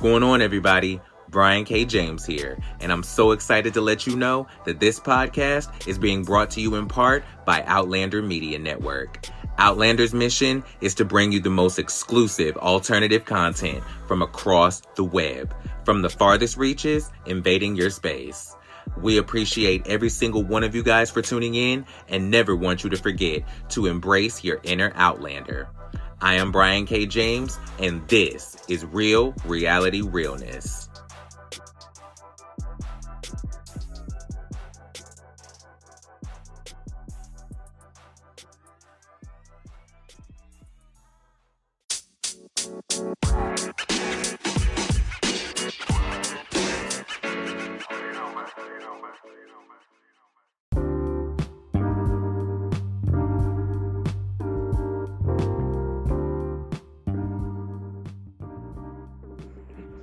Going on, everybody? Brian K. James here, and I'm so excited to let you know that this podcast is being brought to you in part by Outlander Media Network. Outlander's mission is to bring you the most exclusive alternative content from across the web, from the farthest reaches invading your space. We appreciate every single one of you guys for tuning in and never want you to forget to embrace your inner Outlander. I am Brian K. James, and this is Real Reality Realness.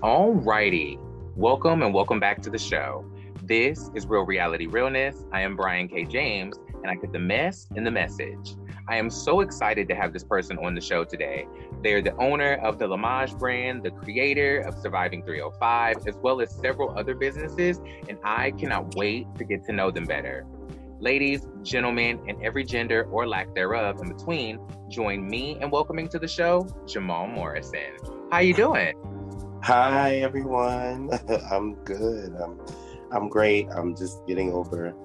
Alrighty, welcome and welcome back to the show. This is Real Reality Realness. I am Brian K. James, and I put the mess in the message. I am so excited to have this person on the show today. They're the owner of the Lamaj brand, the creator of Surviving 305, as well as several other businesses, and I cannot wait to get to know them better. Ladies, gentlemen, and every gender or lack thereof in between, join me in welcoming to the show Jamal Morrison. How you doing? Hi everyone. I'm good. I'm I'm great. I'm just getting over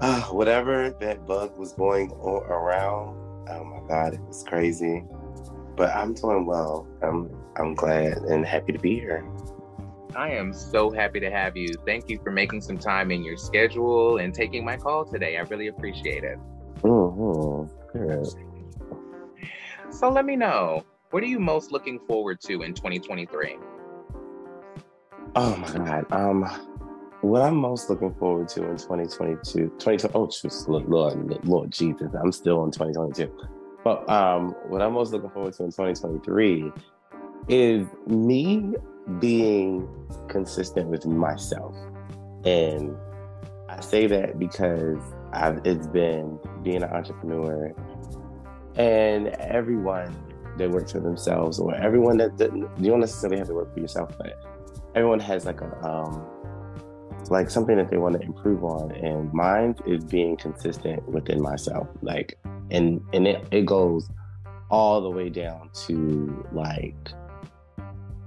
uh, whatever that bug was going all around. Oh my god, it was crazy. But I'm doing well. I'm I'm glad and happy to be here. I am so happy to have you. Thank you for making some time in your schedule and taking my call today. I really appreciate it. Mm-hmm. Good. So let me know what are you most looking forward to in 2023? Oh my God. Um, what I'm most looking forward to in 2022, 20, oh, Lord, Lord, Lord Jesus, I'm still in 2022. But um, what I'm most looking forward to in 2023 is me being consistent with myself. And I say that because I've, it's been being an entrepreneur and everyone that work for themselves or everyone that, that you don't necessarily have to work for yourself, but everyone has like a um like something that they want to improve on and mine is being consistent within myself like and and it, it goes all the way down to like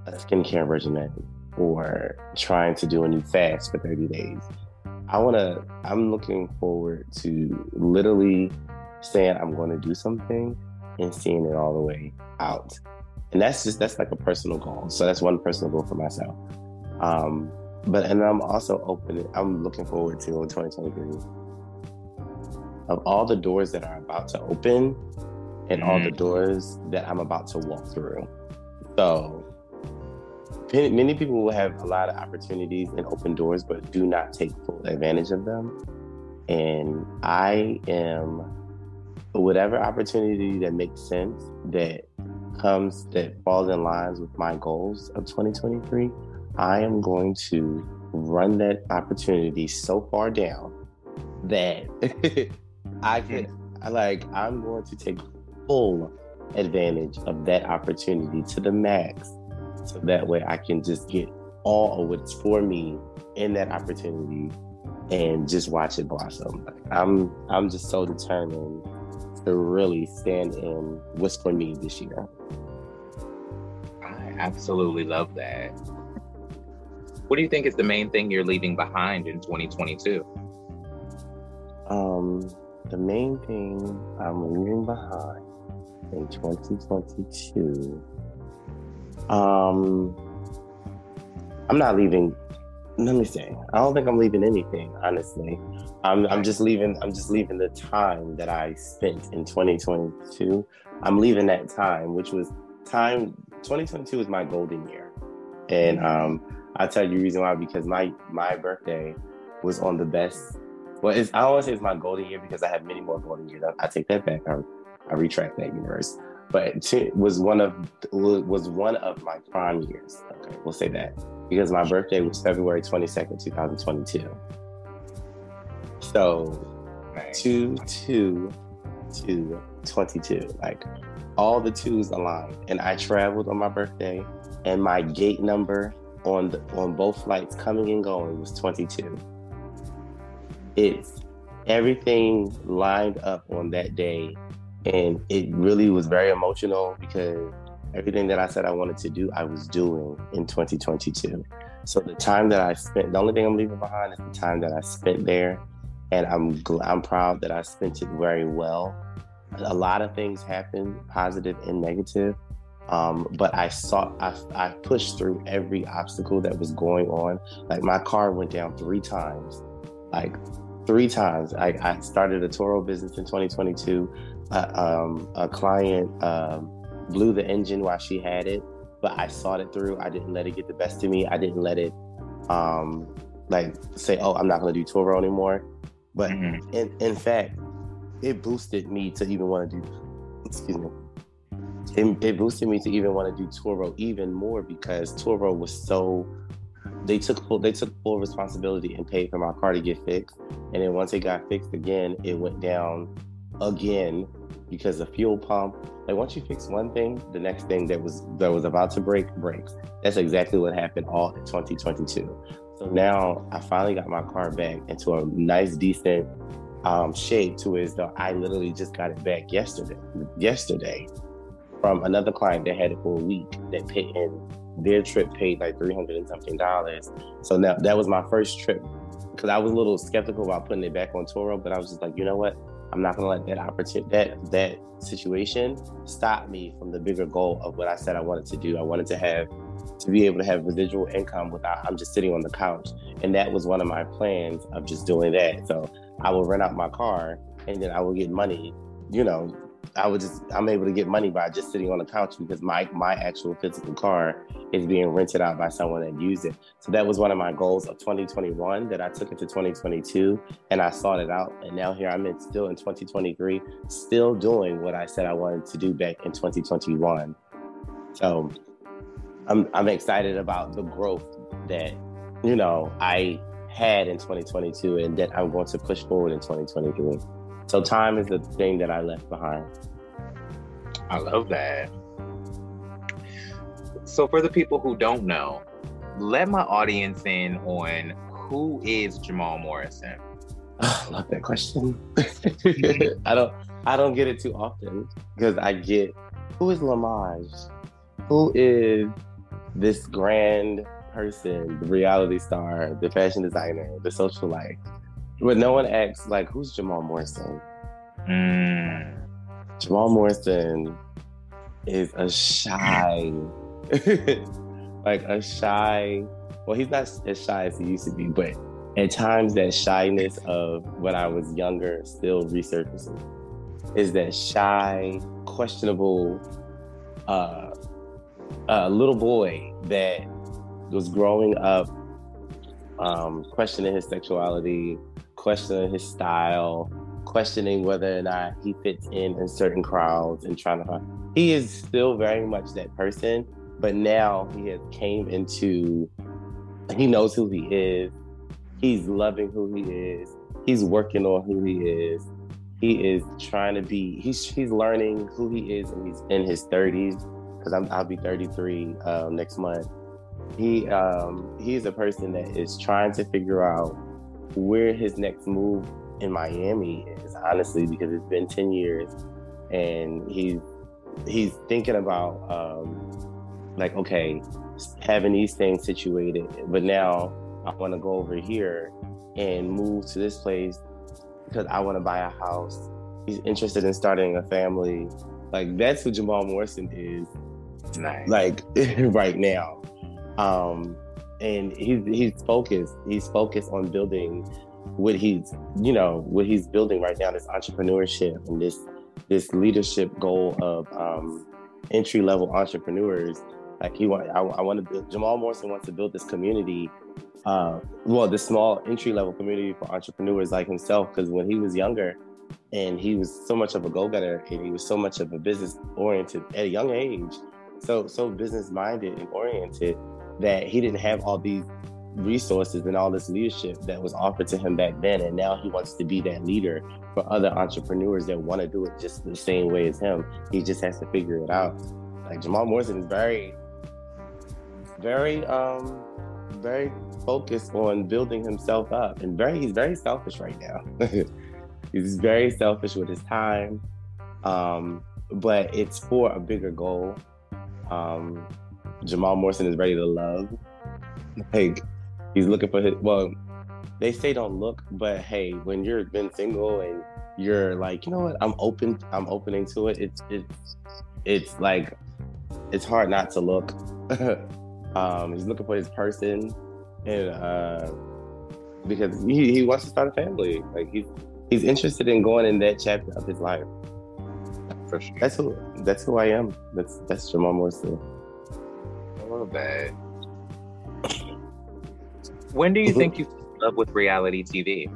a skincare regimen or trying to do a new fast for 30 days. I want to i'm looking forward to literally saying i'm going to do something and seeing it all the way out. And that's just that's like a personal goal. So that's one personal goal for myself. Um, but and I'm also open. I'm looking forward to 2023 of all the doors that are about to open and all the mm-hmm. doors that I'm about to walk through. So many people will have a lot of opportunities and open doors, but do not take full advantage of them. And I am whatever opportunity that makes sense that comes that falls in lines with my goals of 2023 i am going to run that opportunity so far down that i can mm-hmm. like i'm going to take full advantage of that opportunity to the max so that way i can just get all of what's for me in that opportunity and just watch it blossom i'm i'm just so determined to really stand in what's for me this year. I absolutely love that. What do you think is the main thing you're leaving behind in 2022? Um, the main thing I'm leaving behind in 2022. Um, I'm not leaving. Let me say, I don't think I'm leaving anything. Honestly, I'm. I'm just leaving. I'm just leaving the time that I spent in 2022. I'm leaving that time, which was time. 2022 was my golden year, and um, I'll tell you the reason why. Because my my birthday was on the best. Well, it's, I always say it's my golden year because I have many more golden years. I, I take that back. I, I retract that universe. But it was one of was one of my prime years. Okay, we'll say that because my birthday was February twenty second, two thousand twenty two. So, nice. two two two twenty two, like all the twos aligned, and I traveled on my birthday, and my gate number on the, on both flights coming and going was 22. It's everything lined up on that day and it really was very emotional because everything that I said I wanted to do, I was doing in 2022. So the time that I spent, the only thing I'm leaving behind is the time that I spent there, and I'm I'm proud that I spent it very well. A lot of things happened, positive and negative, um, but I saw I, I pushed through every obstacle that was going on. Like my car went down three times, like three times. I, I started a Turo business in 2022 um, a client um, blew the engine while she had it, but I saw it through. I didn't let it get the best of me. I didn't let it um, like say, "Oh, I'm not going to do Turo anymore." But mm-hmm. in, in fact, it boosted me to even want to do. Excuse me. It, it boosted me to even want to do Turo even more because Turo was so they took full they took full responsibility and paid for my car to get fixed. And then once it got fixed again, it went down again because the fuel pump like once you fix one thing the next thing that was that was about to break breaks. That's exactly what happened all in 2022 so now i finally got my car back into a nice decent um, shape to is though i literally just got it back yesterday yesterday from another client that had it for a week that paid in their trip paid like 300 and something dollars. So now that was my first trip because i was a little skeptical about putting it back on Turo, but i was just like you know what I'm not gonna let that opportunity that that situation stop me from the bigger goal of what I said I wanted to do. I wanted to have to be able to have residual income without I'm just sitting on the couch. And that was one of my plans of just doing that. So I will rent out my car and then I will get money, you know, I would just I'm able to get money by just sitting on the couch because my my actual physical car is being rented out by someone that used it. So that was one of my goals of 2021 that I took into 2022 and I sought it out. And now here I'm in still in 2023, still doing what I said I wanted to do back in 2021. So I'm I'm excited about the growth that, you know, I had in 2022 and that I'm going to push forward in 2023. So time is the thing that I left behind. I love that. So for the people who don't know, let my audience in on who is Jamal Morrison. I love that question. I don't I don't get it too often because I get who is Lamaj? Who is this grand person, the reality star, the fashion designer, the socialite? But no one asks, like, who's Jamal Morrison? Mm. Jamal Morrison is a shy, like a shy. Well, he's not as shy as he used to be, but at times that shyness of when I was younger still resurfaces. Is that shy, questionable, uh, uh, little boy that was growing up, um, questioning his sexuality, questioning his style, questioning whether or not he fits in in certain crowds and trying to find. He is still very much that person, but now he has came into. He knows who he is. He's loving who he is. He's working on who he is. He is trying to be. He's he's learning who he is, and he's in his thirties. Because I'll be 33 uh, next month. He um, he's a person that is trying to figure out where his next move in Miami is honestly because it's been 10 years and he's he's thinking about um, like okay, having these things situated, but now I want to go over here and move to this place because I want to buy a house. He's interested in starting a family. Like that's who Jamal Morrison is. Nice. Like right now. Um, and he's he's focused. He's focused on building what he's you know what he's building right now. This entrepreneurship and this this leadership goal of um, entry level entrepreneurs. Like he want, I, I want to build. Jamal Morrison wants to build this community. Uh, well, this small entry level community for entrepreneurs like himself. Because when he was younger, and he was so much of a go getter, and he was so much of a business oriented at a young age, so so business minded and oriented that he didn't have all these resources and all this leadership that was offered to him back then. And now he wants to be that leader for other entrepreneurs that want to do it just the same way as him. He just has to figure it out. Like Jamal Morrison is very, very, um, very focused on building himself up and very, he's very selfish right now. he's very selfish with his time. Um, but it's for a bigger goal. Um, Jamal Morrison is ready to love. Like he's looking for his well, they say don't look, but hey, when you're been single and you're like, you know what, I'm open, I'm opening to it. It's it's it's like it's hard not to look. um, he's looking for his person, and uh, because he, he wants to start a family. Like he's he's interested in going in that chapter of his life. For sure. That's who that's who I am. That's that's Jamal Morrison. I love that. When do you think you fell in love with reality TV?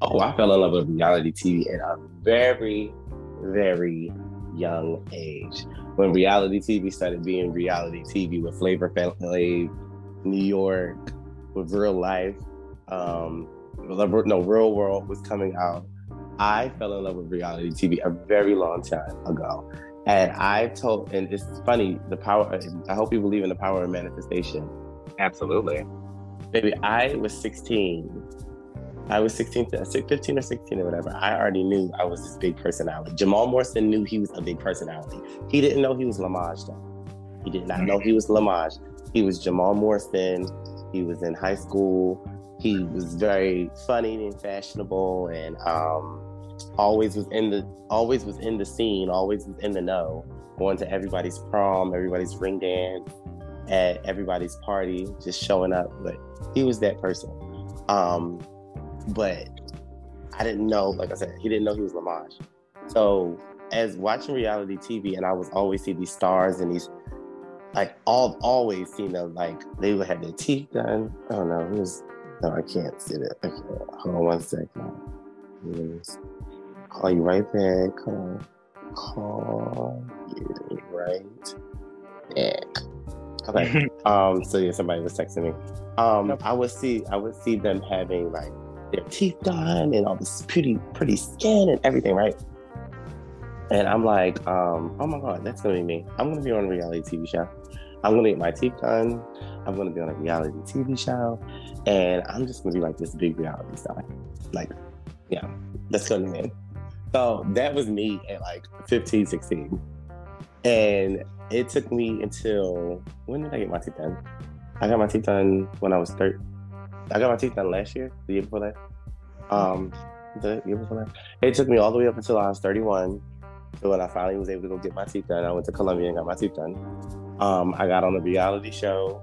Oh, I fell in love with reality TV at a very, very young age. When reality TV started being reality TV with Flavor Flav, New York, with real life, um, no, Real World was coming out. I fell in love with reality TV a very long time ago. And I told, and it's funny, the power, I hope you believe in the power of manifestation. Absolutely. Baby, I was 16. I was 16, 15 or 16 or whatever. I already knew I was this big personality. Jamal Morrison knew he was a big personality. He didn't know he was Lamaj though. He did not know he was Lamaj. He was Jamal Morrison. He was in high school. He was very funny and fashionable and um, always was in the always was in the scene, always was in the know, going to everybody's prom, everybody's ring dance, at everybody's party, just showing up. But he was that person. Um, but I didn't know, like I said, he didn't know he was Lamaj. So as watching reality TV, and I was always see these stars and these, like all always seen them like they would have their teeth done. I don't know. It was no, I can't see it. Okay, hold on one second. Call you right back. Call, call you right back. Okay. um. So yeah, somebody was texting me. Um. I would see. I would see them having like their teeth done and all this pretty, pretty skin and everything, right? And I'm like, um, oh my god, that's gonna be me. I'm gonna be on a reality TV show. I'm gonna get my teeth done. I'm gonna be on a reality TV show, and I'm just gonna be like this big reality star. Like, yeah, that's gonna be me. So that was me at like 15, 16. And it took me until when did I get my teeth done? I got my teeth done when I was 13. I got my teeth done last year, the year before that. Um, the year before that. It took me all the way up until I was 31. So when I finally was able to go get my teeth done, I went to Colombia and got my teeth done. Um, I got on a reality show,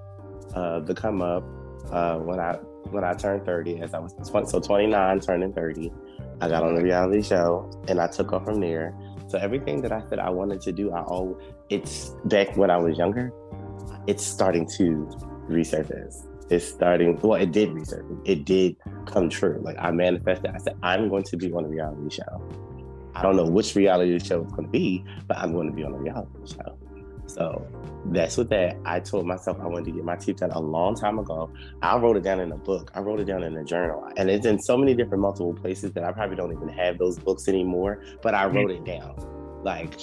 uh, The Come Up, uh, when I when I turned 30, as I was 20, so 29, turning 30. I got on the reality show and I took off from there. So everything that I said I wanted to do, I all it's back when I was younger. It's starting to resurface. It's starting. Well, it did resurface. It did come true. Like I manifested. I said I'm going to be on a reality show. I don't know which reality show it's going to be, but I'm going to be on a reality show. So that's what that I told myself I wanted to get my teeth done a long time ago. I wrote it down in a book. I wrote it down in a journal. And it's in so many different multiple places that I probably don't even have those books anymore, but I wrote it down. Like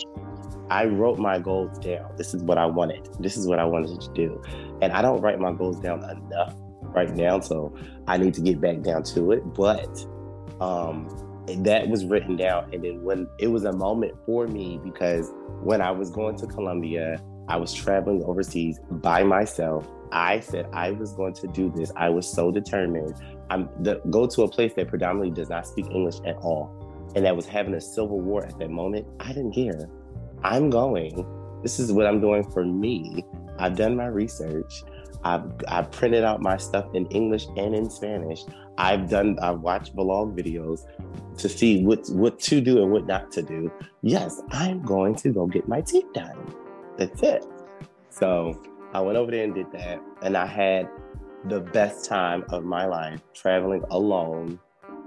I wrote my goals down. This is what I wanted. This is what I wanted to do. And I don't write my goals down enough right now. So I need to get back down to it. But um that was written down. And then when it was a moment for me because when I was going to Colombia, I was traveling overseas by myself. I said I was going to do this. I was so determined. I'm the, go to a place that predominantly does not speak English at all, and that was having a civil war at that moment. I didn't care. I'm going. This is what I'm doing for me. I've done my research. I've, I've printed out my stuff in English and in Spanish. I've done I've watched vlog videos to see what what to do and what not to do. Yes, I'm going to go get my teeth done. That's it. So I went over there and did that, and I had the best time of my life traveling alone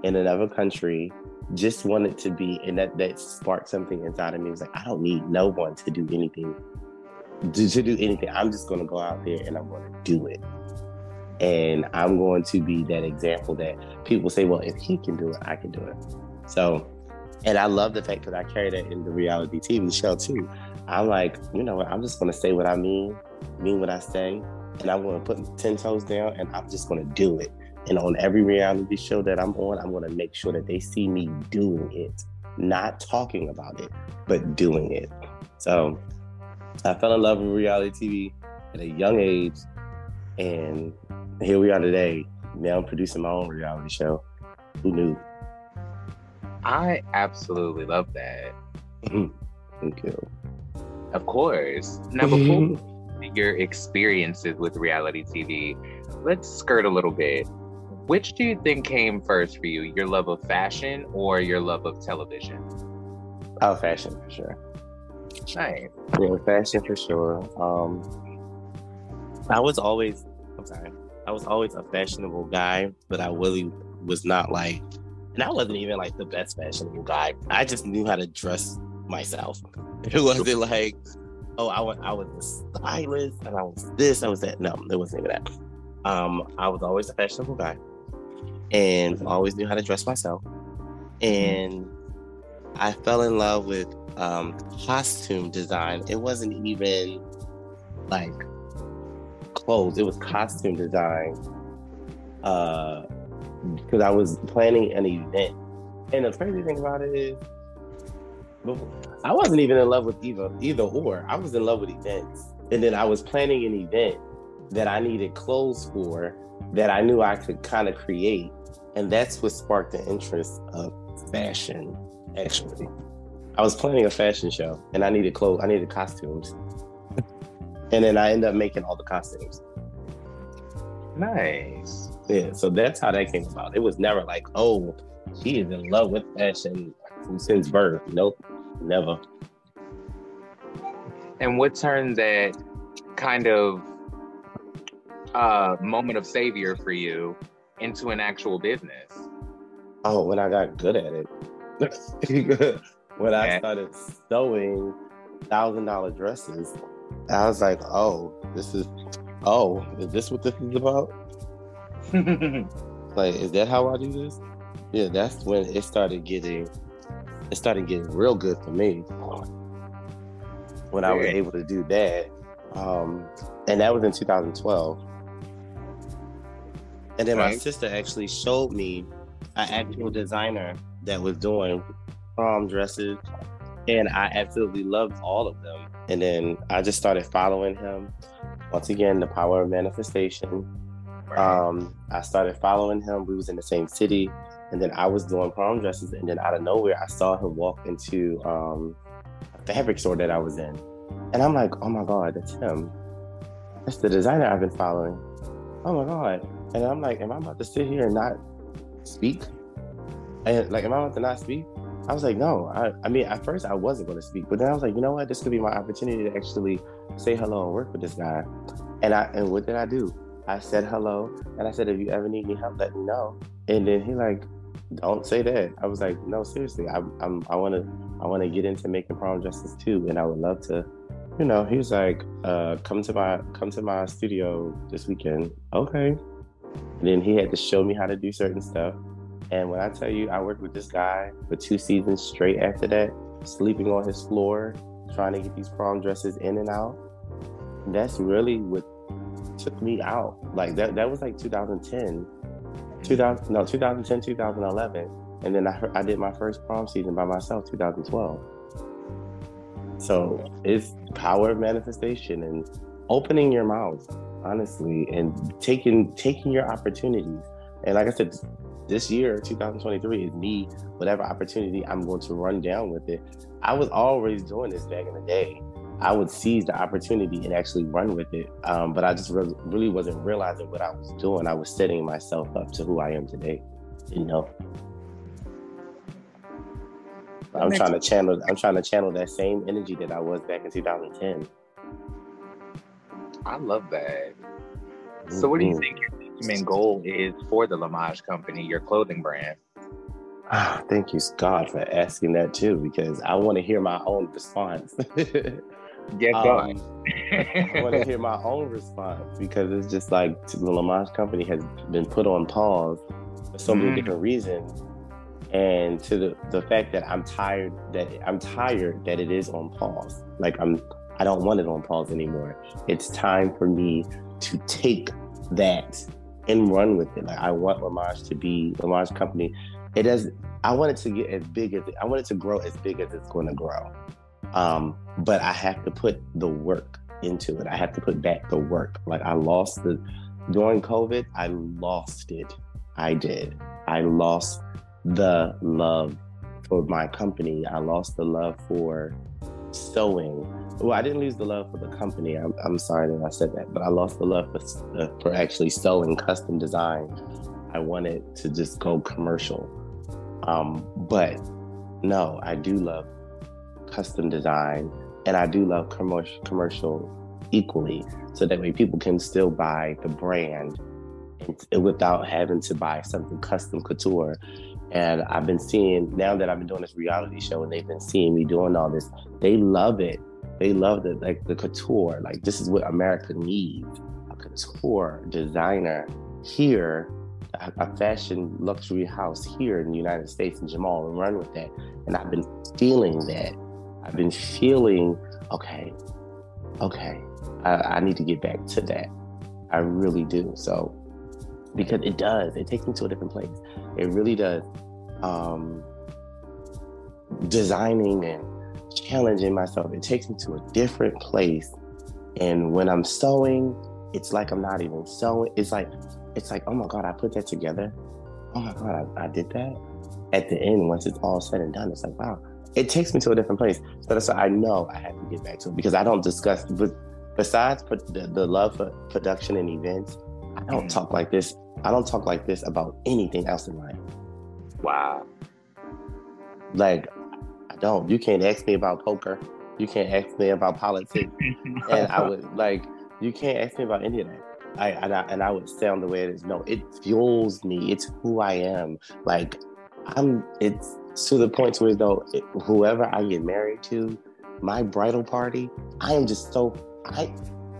in another country. Just wanted to be, and that that sparked something inside of me. It was like I don't need no one to do anything to, to do anything. I'm just going to go out there and I'm going to do it. And I'm going to be that example that people say, well, if he can do it, I can do it. So, and I love the fact that I carry that in the reality TV show too. I'm like, you know what? I'm just going to say what I mean, mean what I say, and I'm going to put 10 toes down and I'm just going to do it. And on every reality show that I'm on, I'm going to make sure that they see me doing it, not talking about it, but doing it. So I fell in love with reality TV at a young age, and here we are today. Now I'm producing my own reality show. Who knew? I absolutely love that. Mm-hmm. Thank you. Of course. Now, before mm-hmm. your experiences with reality TV, let's skirt a little bit. Which do you think came first for you, your love of fashion or your love of television? Oh, fashion for sure. Nice. Yeah, fashion for sure. Um, I was always, I'm sorry, I was always a fashionable guy, but I really was not like, and I wasn't even like the best fashionable guy. I just knew how to dress myself. It wasn't like, oh, I was I was a stylist and I was this, I was that. No, it wasn't even that. Um, I was always a fashionable guy, and always knew how to dress myself, and I fell in love with um, costume design. It wasn't even like clothes, it was costume design. Because uh, I was planning an event. And the crazy thing about it is, I wasn't even in love with either, either or. I was in love with events. And then I was planning an event that I needed clothes for that I knew I could kind of create. And that's what sparked the interest of fashion, actually. I was planning a fashion show and I needed clothes, I needed costumes. and then I ended up making all the costumes. Nice. Yeah, so that's how that came about. It was never like, oh, she is in love with fashion since birth. Nope, never. And what turned that kind of uh, moment of savior for you into an actual business? Oh, when I got good at it. when I started sewing thousand dollar dresses, I was like, oh, this is oh, is this what this is about? like, is that how I do this? Yeah, that's when it started getting it started getting real good for me. When I was able to do that. Um, and that was in 2012. And then right. my sister actually showed me an actual designer that was doing prom dresses, and I absolutely loved all of them. And then I just started following him. Once again, the power of manifestation. Um, I started following him. We was in the same city, and then I was doing prom dresses. And then out of nowhere, I saw him walk into um, a fabric store that I was in, and I'm like, "Oh my god, that's him! That's the designer I've been following." Oh my god! And I'm like, "Am I about to sit here and not speak?" And like, am I about to not speak? I was like, no. I, I mean, at first I wasn't going to speak, but then I was like, you know what? This could be my opportunity to actually say hello and work with this guy. And I and what did I do? I said hello, and I said, if you ever need any help, let me know. And then he like, don't say that. I was like, no, seriously. I I'm, I want to I want to get into making prom justice too, and I would love to. You know, he was like, uh, come to my come to my studio this weekend. Okay. And then he had to show me how to do certain stuff. And when I tell you, I worked with this guy for two seasons straight after that, sleeping on his floor, trying to get these prom dresses in and out. That's really what took me out. Like that, that was like 2010, 2000, no, 2010, 2011. and then I I did my first prom season by myself, 2012. So it's power of manifestation and opening your mouth, honestly, and taking taking your opportunities. And like I said, this year, 2023, is me, whatever opportunity I'm going to run down with it. I was always doing this back in the day. I would seize the opportunity and actually run with it. Um, but I just re- really wasn't realizing what I was doing. I was setting myself up to who I am today. You know. I'm trying to channel. I'm trying to channel that same energy that I was back in 2010. I love that. So, what do you mm-hmm. think ultimate goal is for the Lamaj Company, your clothing brand? Ah, thank you, Scott, for asking that too, because I want to hear my own response. Get going. Um, I want to hear my own response because it's just like the Lamaj Company has been put on pause for so many mm. different reasons and to the, the fact that I'm tired that I'm tired that it is on pause. Like I'm I don't want it on pause anymore. It's time for me to take that and run with it. Like I want Lamaj to be Lamaj company. It does I want it to get as big as I want it to grow as big as it's going to grow. Um, but I have to put the work into it. I have to put back the work. Like I lost the during COVID, I lost it. I did. I lost the love for my company. I lost the love for sewing. Well, I didn't lose the love for the company. I'm, I'm sorry that I said that, but I lost the love for, uh, for actually sewing custom design. I wanted to just go commercial. Um, but no, I do love custom design and I do love commercial, commercial equally so that way people can still buy the brand without having to buy something custom couture and I've been seeing now that I've been doing this reality show and they've been seeing me doing all this, they love it. They love the like the couture. Like this is what America needs. A couture designer here, a, a fashion luxury house here in the United States and Jamal and run with that. And I've been feeling that. I've been feeling, okay, okay, I, I need to get back to that. I really do. So because it does. It takes me to a different place. It really does. Um, designing and challenging myself, it takes me to a different place. And when I'm sewing, it's like I'm not even sewing. It's like, it's like, oh my God, I put that together. Oh my God, I, I did that. At the end, once it's all said and done, it's like, wow, it takes me to a different place. So that's why I know I have to get back to it because I don't discuss, but besides the, the love for production and events, I don't mm. talk like this I don't talk like this about anything else in life. Wow. Like, I don't. You can't ask me about poker. You can't ask me about politics. and I would like, you can't ask me about any of that. I and, I and I would sound the way it is. No, it fuels me. It's who I am. Like, I'm. It's to the point where though, it, whoever I get married to, my bridal party, I am just so I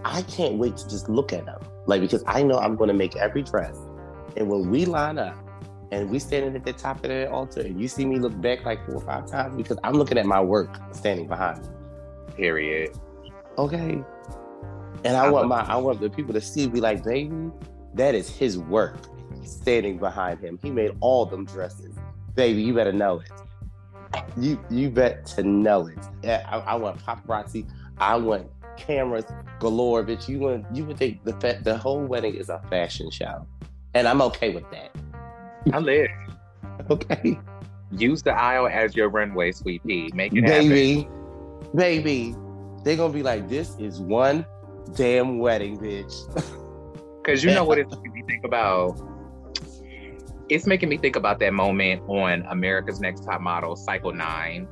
I can't wait to just look at them. Like because I know I'm going to make every dress and when we line up and we standing at the top of that altar, and you see me look back like four or five times because I'm looking at my work standing behind me. Period. Okay. And I, I want my I want the people to see be like, baby, that is his work standing behind him. He made all them dresses. Baby, you better know it. You you bet to know it. I, I want paparazzi. I want cameras galore, bitch. You want you would think the the whole wedding is a fashion show and I'm okay with that. I live. Okay. Use the aisle as your runway, sweet pea. Make it baby, happen. baby. They're gonna be like, this is one damn wedding, bitch. Because you know what it's making me think about. It's making me think about that moment on America's Next Top Model, Cycle Nine,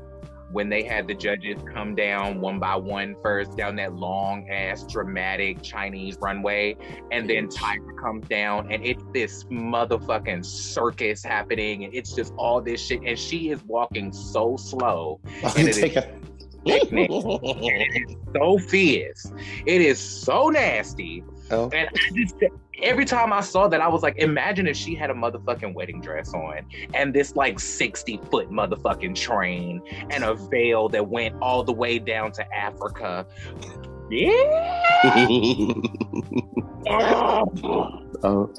when they had the judges come down one by one first down that long ass dramatic Chinese runway, and then Tyra comes down, and it's this motherfucking circus happening, and it's just all this shit, and she is walking so slow, and it is. it is so fierce. It is so nasty. Oh. And I just every time I saw that, I was like, imagine if she had a motherfucking wedding dress on and this like 60 foot motherfucking train and a veil that went all the way down to Africa. Yeah. oh,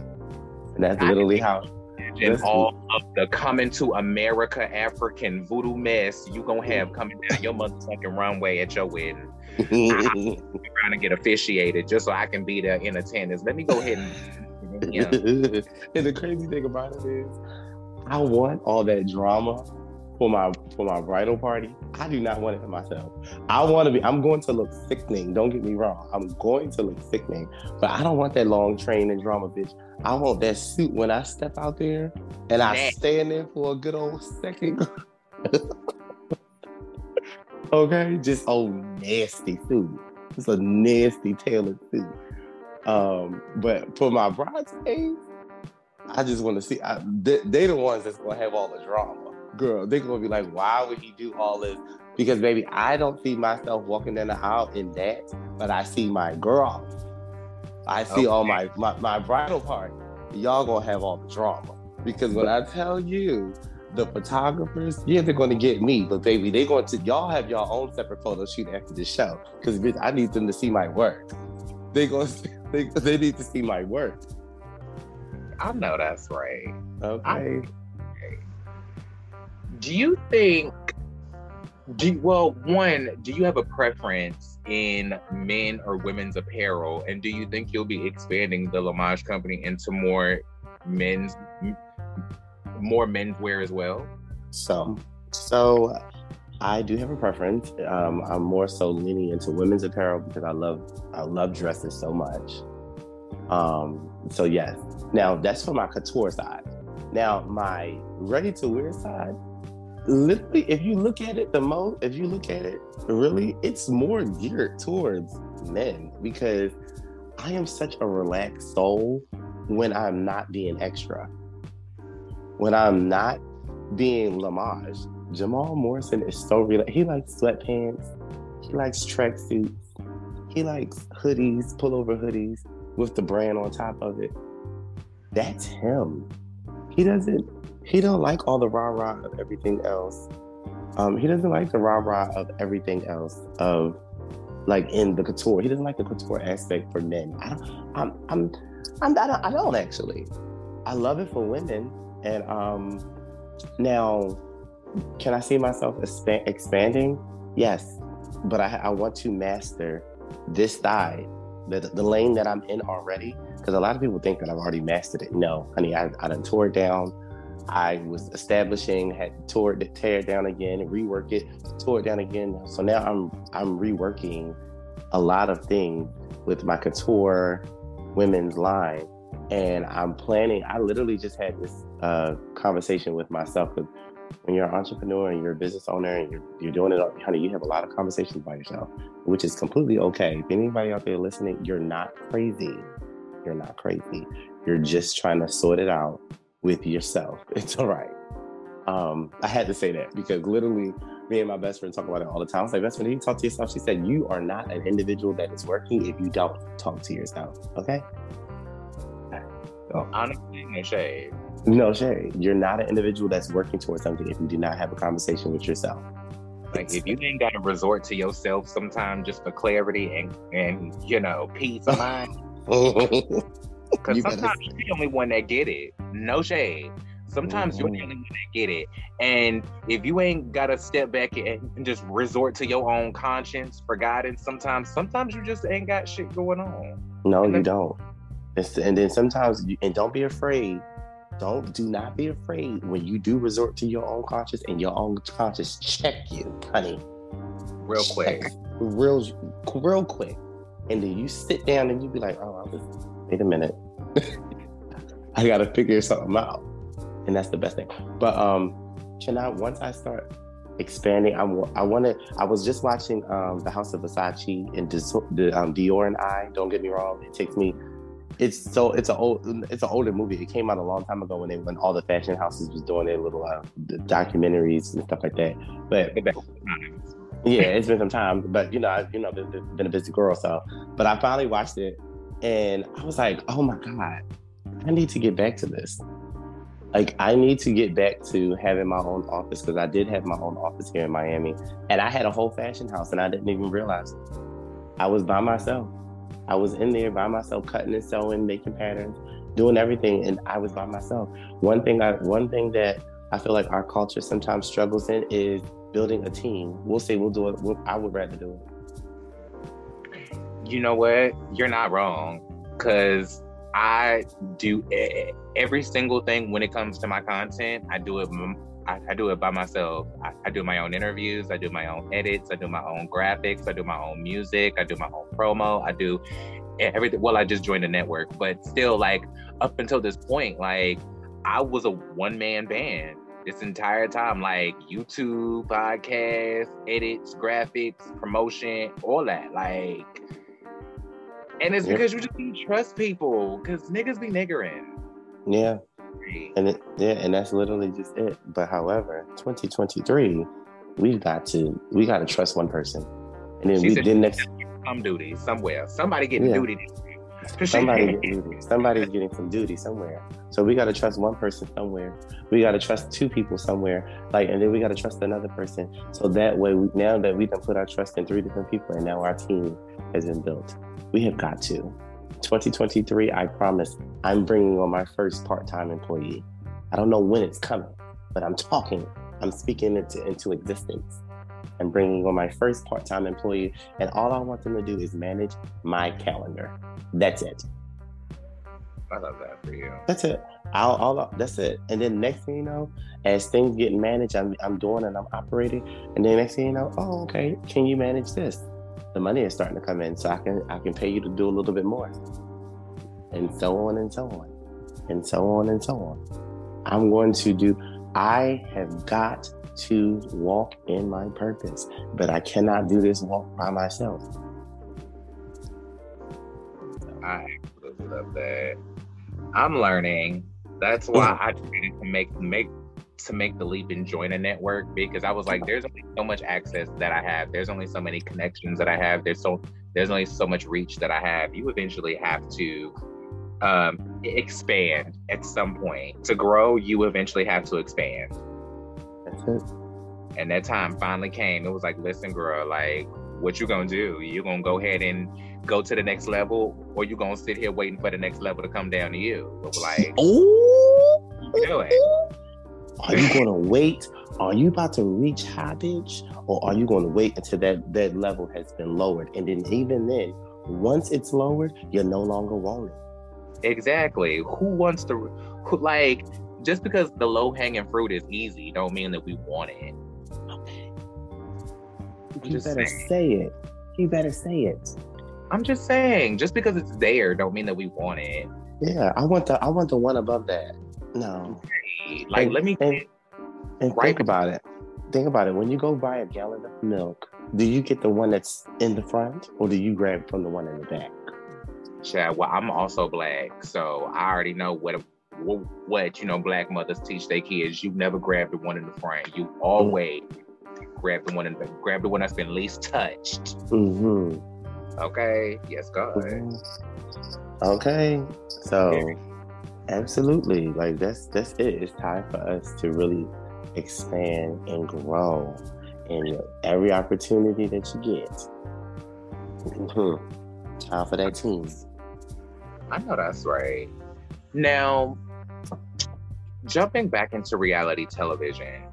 and that's literally how imagine all of the coming to America African voodoo mess you gonna have coming down your motherfucking runway at your wedding. I'm trying to get officiated just so I can be there in attendance. Let me go ahead and. Yeah. and the crazy thing about it is, I want all that drama for my for my bridal party. I do not want it for myself. I want to be. I'm going to look sickening. Don't get me wrong. I'm going to look sickening, but I don't want that long train and drama, bitch. I want that suit when I step out there and I stand there for a good old second. okay, just old nasty suit. It's a nasty tailored suit. Um, but for my bridesmaids, I just want to see. I, they, they the ones that's gonna have all the drama girl, they're gonna be like, why would he do all this? Because baby, I don't see myself walking down the aisle in that, but I see my girl. I see okay. all my, my my bridal party. Y'all gonna have all the drama. Because when I tell you the photographers, yeah, they're gonna get me, but baby, they going to y'all have your own separate photo shoot after the show. Because bitch, I need them to see my work. They gonna they, they need to see my work. I know that's right. Okay. I, do you think do well one do you have a preference in men or women's apparel and do you think you'll be expanding the Lamaj company into more men's more menswear as well? So so i do have a preference. Um, i'm more so leaning into women's apparel because i love i love dresses so much. Um, so yes. Now that's for my couture side. Now my ready to wear side literally, if you look at it the most, if you look at it, really, it's more geared towards men because I am such a relaxed soul when I'm not being extra. When I'm not being Lamaj. Jamal Morrison is so real. He likes sweatpants. He likes tracksuits. He likes hoodies, pullover hoodies with the brand on top of it. That's him. He doesn't he don't like all the rah rah of everything else. Um, he doesn't like the rah rah of everything else of like in the couture. He doesn't like the couture aspect for men. I don't. I'm. I'm. I'm. I don't, I don't actually. I love it for women. And um, now, can I see myself exp- expanding? Yes, but I, I want to master this side, the the lane that I'm in already. Because a lot of people think that I've already mastered it. No, honey, I, I done tore it down. I was establishing, had tore it, tear it down again, rework it, tore it down again. So now I'm I'm reworking a lot of things with my couture women's line, and I'm planning. I literally just had this uh, conversation with myself. When you're an entrepreneur and you're a business owner and you're, you're doing it, honey, you have a lot of conversations by yourself, which is completely okay. If anybody out there listening, you're not crazy. You're not crazy. You're just trying to sort it out with yourself. It's all right. Um, I had to say that because literally, me and my best friend talk about it all the time. I was like, best friend, you talk to yourself. She said, you are not an individual that is working if you don't talk to yourself. Okay. So, Honestly, no shade. No shade. You're not an individual that's working towards something if you do not have a conversation with yourself. Like if you ain't got to resort to yourself sometimes just for clarity and and you know peace of mind. Because sometimes you're the only one that get it. No shade. Sometimes mm-hmm. you're the only one that get it. And if you ain't gotta step back and just resort to your own conscience for guidance, sometimes sometimes you just ain't got shit going on. No, you don't. It's, and then sometimes you, and don't be afraid. Don't do not be afraid when you do resort to your own conscience and your own conscience check you, honey. Real quick. real real quick. And then you sit down and you be like, oh, I was wait a minute. I gotta figure something out. And that's the best thing. But um I once I start expanding, I, I want to. I was just watching um, the House of Versace and the um, Dior and I. Don't get me wrong; it takes me. It's so it's an old it's an older movie. It came out a long time ago when they when all the fashion houses was doing their little uh, documentaries and stuff like that. But yeah, it's been some time. But you know, I, you know, been, been a busy girl, so. But I finally watched it, and I was like, oh my God, I need to get back to this. Like, I need to get back to having my own office because I did have my own office here in Miami. And I had a whole fashion house and I didn't even realize it. I was by myself. I was in there by myself, cutting and sewing, making patterns. doing everything, and I was by myself. One thing I one thing that I feel like our culture sometimes struggles in is building a team. We'll say we'll do it. We'll, I would rather do it. You know what? You're not wrong, because I do every single thing when it comes to my content. I do it I, I do it by myself. I, I, do my own interviews, I do my own edits, I do my own graphics, I do my own music, I do my own promo, I do everything. Well, I just joined the network, but still, like up until this point, like I was a one man band this entire time, like YouTube, podcast, edits, graphics, promotion, all that. Like, and it's because you just can't trust people, because niggas be niggering. Yeah. And it, yeah, and that's literally just it. But however, 2023, we've got to we got to trust one person, and then she we then next some duty somewhere. Somebody getting yeah. duty. Somebody getting duty. Somebody's getting some duty somewhere. So we got to trust one person somewhere. We got to trust two people somewhere. Like, and then we got to trust another person. So that way, we, now that we can put our trust in three different people, and now our team has been built, we have got to 2023, I promise I'm bringing on my first part time employee. I don't know when it's coming, but I'm talking, I'm speaking it into, into existence. I'm bringing on my first part time employee, and all I want them to do is manage my calendar. That's it. I love that for you. That's it. I'll, I'll, that's it. And then next thing you know, as things get managed, I'm, I'm doing and I'm operating. And then next thing you know, oh, okay, can you manage this? The money is starting to come in, so I can I can pay you to do a little bit more, and so on and so on, and so on and so on. I'm going to do. I have got to walk in my purpose, but I cannot do this walk by myself. I absolutely love that. I'm learning. That's why mm. I try to make make to make the leap and join a network because I was like, there's only so much access that I have. There's only so many connections that I have. There's so there's only so much reach that I have. You eventually have to um, expand at some point. To grow, you eventually have to expand. That's it. And that time finally came. It was like, listen, girl, like, what you gonna do? You gonna go ahead and go to the next level, or you gonna sit here waiting for the next level to come down to you? like, oh, do it. Are you going to wait? Are you about to reach high bitch? Or are you going to wait until that, that level has been lowered? And then, even then, once it's lowered, you're no longer wanted. Exactly. Who wants to, who, like, just because the low hanging fruit is easy, don't mean that we want it. Okay. You better saying. say it. You better say it. I'm just saying, just because it's there, don't mean that we want it. Yeah, I want the I want the one above that. No. Like, and, let me and, and right think about it. Think about it. When you go buy a gallon of milk, do you get the one that's in the front, or do you grab from the one in the back? Chad, well, I'm also black, so I already know what what, what you know black mothers teach their kids. You never grab the one in the front. You always mm-hmm. grab the one in the grab the one that's been least touched. Mm-hmm. Okay. Yes, go ahead. Mm-hmm. Okay. So. Absolutely. Like that's that's it. It's time for us to really expand and grow. And every opportunity that you get. Mm-hmm. Time for that team. I know that's right. Now, jumping back into reality television,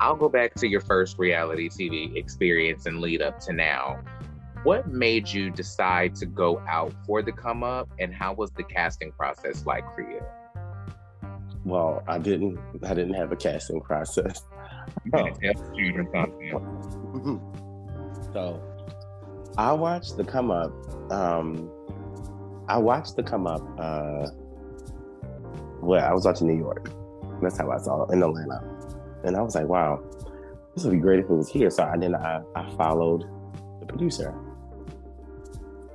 I'll go back to your first reality TV experience and lead up to now. What made you decide to go out for the come up, and how was the casting process like for you? Well, I didn't. I didn't have a casting process. Oh. so, I watched the come up. Um, I watched the come up. Uh, well, I was watching New York. That's how I saw it in Atlanta, and I was like, "Wow, this would be great if it was here." So I then I, I followed the producer.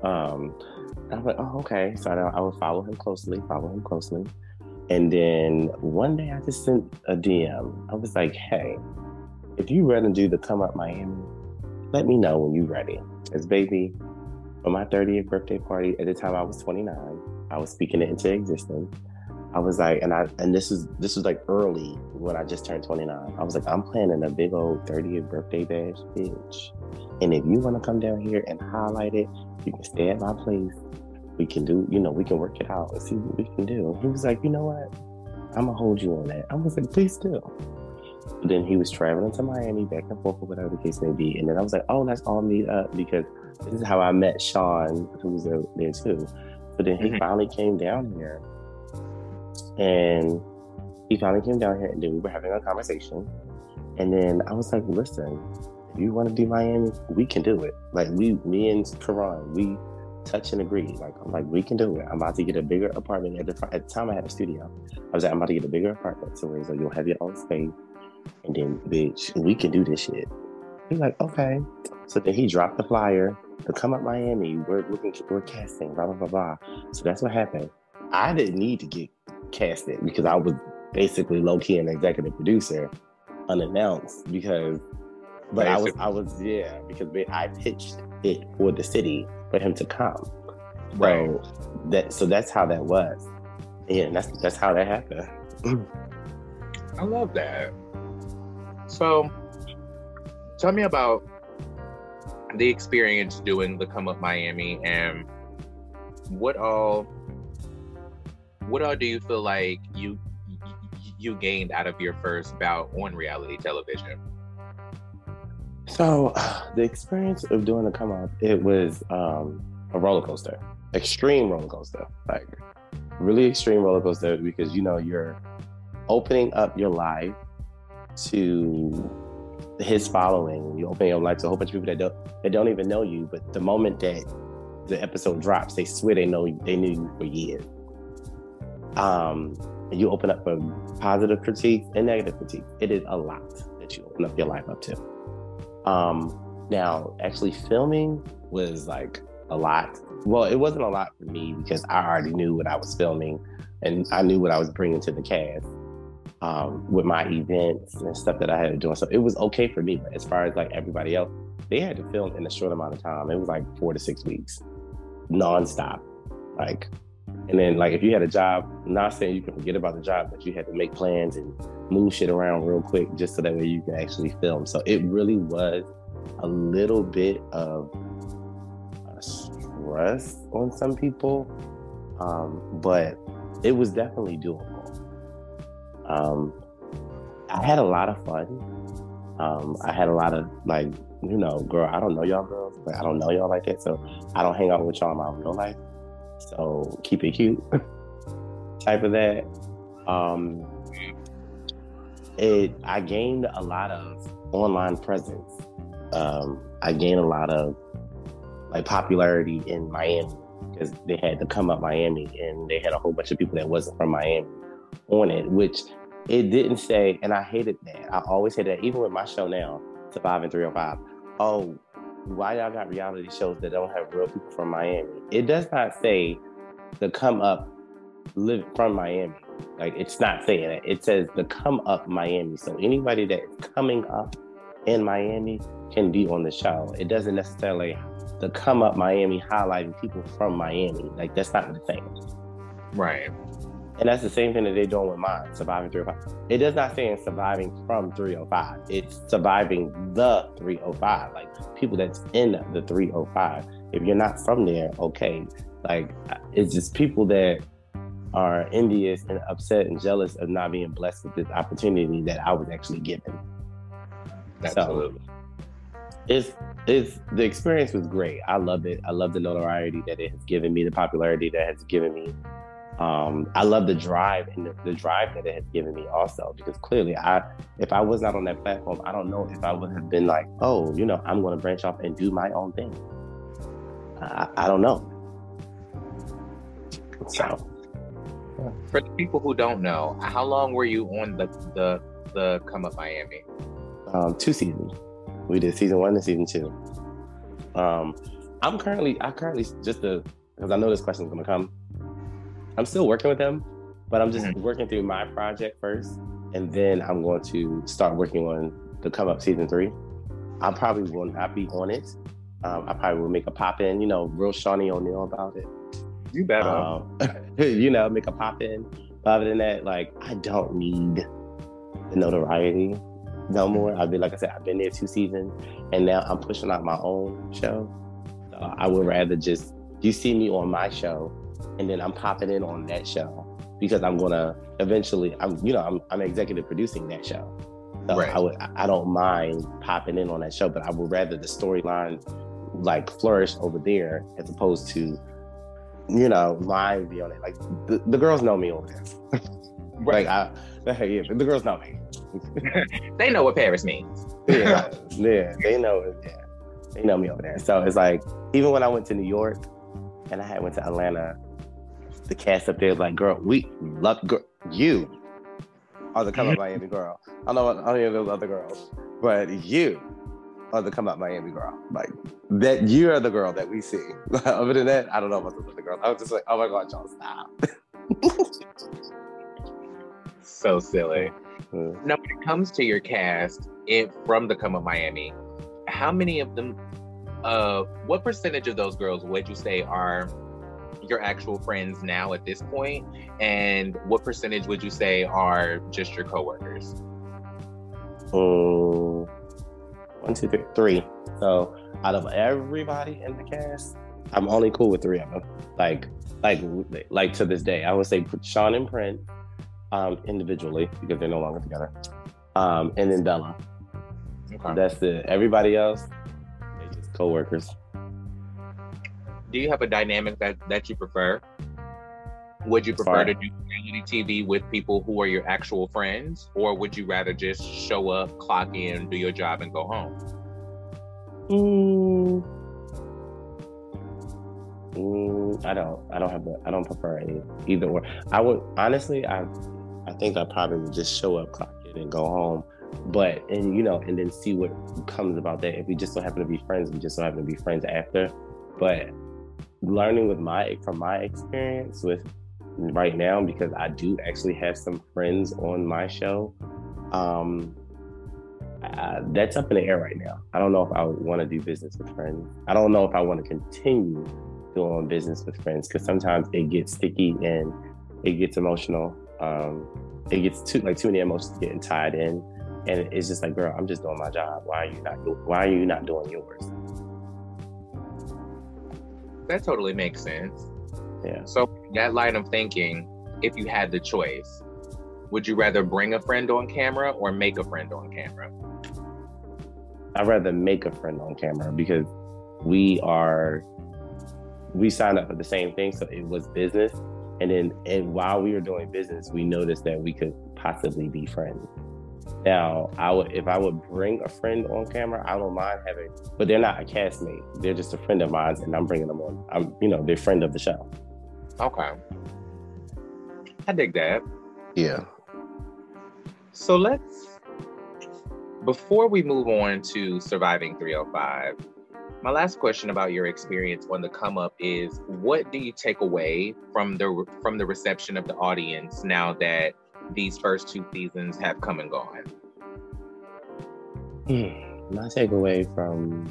Um, I was like, oh, okay. So I, I would follow him closely, follow him closely. And then one day I just sent a DM. I was like, hey, if you ready to do the Come Up Miami, let me know when you're ready. As baby, for my 30th birthday party, at the time I was 29, I was speaking it into existence. I was like, and I and this is this was like early when I just turned 29. I was like, I'm planning a big old 30th birthday bash, bitch. And if you want to come down here and highlight it, you can stay at my place we can do, you know, we can work it out and see what we can do. And he was like, you know what? I'm gonna hold you on that. I was like, please do. But then he was traveling to Miami back and forth or whatever the case may be. And then I was like, oh, let's all meet up because this is how I met Sean, who was there, too. But then he mm-hmm. finally came down here and he finally came down here and then we were having a conversation. And then I was like, listen, you want to do Miami, we can do it. Like we, me and Karan, we touch and agree. Like I'm like, we can do it. I'm about to get a bigger apartment. At the, at the time, I had a studio. I was like, I'm about to get a bigger apartment, so where like, you'll have your own space, and then, bitch, we can do this shit. He's like, okay. So then he dropped the flyer to come up Miami. We're looking, we're casting, blah blah blah blah. So that's what happened. I didn't need to get casted because I was basically low key an executive producer, unannounced because. But basically. I was, I was, yeah, because I pitched it for the city for him to come. Right. So that so that's how that was. Yeah, that's that's how that happened. I love that. So tell me about the experience doing the Come Up Miami and what all what all do you feel like you you gained out of your first bout on reality television? So the experience of doing the come up, it was um, a roller coaster, extreme roller coaster, like really extreme roller coaster because you know you're opening up your life to his following. You open your life to a whole bunch of people that don't that don't even know you, but the moment that the episode drops, they swear they know they knew you for years. Um, and you open up for positive critiques and negative critiques. It is a lot that you open up your life up to. Um, now, actually filming was like a lot. Well, it wasn't a lot for me because I already knew what I was filming and I knew what I was bringing to the cast um, with my events and stuff that I had to do. So it was okay for me. But as far as like everybody else, they had to film in a short amount of time. It was like four to six weeks, nonstop. Like, and then like if you had a job, not saying you can forget about the job, but you had to make plans and move shit around real quick just so that way you can actually film. So it really was a little bit of stress on some people, um, but it was definitely doable. Um, I had a lot of fun. Um, I had a lot of like, you know, girl, I don't know y'all girls, but I don't know y'all like that, so I don't hang out with y'all in my real life. So keep it cute, type of that. Um, it I gained a lot of online presence. Um, I gained a lot of like popularity in Miami because they had to come up Miami and they had a whole bunch of people that wasn't from Miami on it, which it didn't say, and I hated that. I always hated that, even with my show now, Surviving 305. Oh, why y'all got reality shows that don't have real people from Miami? It does not say the come up live from Miami. Like it's not saying it. It says the come up Miami. So anybody that is coming up in Miami can be on the show. It doesn't necessarily the come up Miami highlighting people from Miami. Like that's not the thing. Right. And that's the same thing that they're doing with mine, surviving 305. It does not say surviving from 305. It's surviving the 305, like people that's in the 305. If you're not from there, okay. Like it's just people that are envious and upset and jealous of not being blessed with this opportunity that I was actually given. Absolutely. So, it's it's the experience was great. I love it. I love the notoriety that it has given me, the popularity that has given me. Um, I love the drive and the, the, drive that it has given me also because clearly I if I was not on that platform, I don't know if I would have been like, oh, you know, I'm gonna branch off and do my own thing. I, I don't know. So for the people who don't know, how long were you on the the the Come Up Miami? Um, two seasons. We did season one and season two. Um, I'm currently I currently just to because I know this question is gonna come. I'm still working with them, but I'm just mm-hmm. working through my project first, and then I'm going to start working on the Come Up season three. I probably will not be on it. Um, I probably will make a pop in, you know, real Shaunie O'Neal about it. You better. Um, you know, make a pop in. But other than that, like I don't need the notoriety no more. I've been like I said, I've been there two seasons, and now I'm pushing out my own show. So I would rather just you see me on my show, and then I'm popping in on that show because I'm gonna eventually. I'm you know I'm I'm executive producing that show. So Right. I would I don't mind popping in on that show, but I would rather the storyline like flourish over there as opposed to you know mine be on it. Like the, the girls know me over there. right. like I yeah, the girls know me. They know what Paris means. yeah, yeah, they know. Yeah, they know me over there. So it's like even when I went to New York and I had went to Atlanta, the cast up there like, "Girl, we love girl, you are the come up Miami girl." I don't know what any of those other girls, but you are the come up Miami girl. Like that, you are the girl that we see. Other than that, I don't know about those other girls. I was just like, "Oh my god, y'all stop." So silly. Mm. Now, when it comes to your cast it, from the Come Up Miami, how many of them, uh, what percentage of those girls would you say are your actual friends now at this point? And what percentage would you say are just your coworkers? Mm, one, two, three, three. So out of everybody in the cast, I'm only cool with three of them. Like, like, like to this day, I would say Sean and Prince um, individually because they're no longer together, um, and then Bella. Okay. That's it. Everybody else, they just coworkers. Do you have a dynamic that, that you prefer? Would you prefer Fine. to do reality TV with people who are your actual friends, or would you rather just show up, clock in, do your job, and go home? Mm. Mm, I don't. I don't have. A, I don't prefer any either or. I would honestly. I. I think I probably would just show up, clock in, and go home. But and you know, and then see what comes about that. If we just so happen to be friends, we just so happen to be friends after. But learning with my from my experience with right now, because I do actually have some friends on my show. Um, uh, that's up in the air right now. I don't know if I want to do business with friends. I don't know if I want to continue doing business with friends because sometimes it gets sticky and it gets emotional. Um, it gets too like too many emotions getting tied in, and it's just like, girl, I'm just doing my job. Why are you not? Why are you not doing yours? That totally makes sense. Yeah. So that line of thinking, if you had the choice, would you rather bring a friend on camera or make a friend on camera? I'd rather make a friend on camera because we are we signed up for the same thing, so it was business. And then and while we were doing business, we noticed that we could possibly be friends. Now, I would if I would bring a friend on camera, I don't mind having, but they're not a castmate. They're just a friend of mine, and I'm bringing them on. I'm, you know, they're friend of the show. Okay. I dig that. Yeah. So let's, before we move on to Surviving 305, my last question about your experience on the come up is what do you take away from the from the reception of the audience now that these first two seasons have come and gone? Hmm. My takeaway from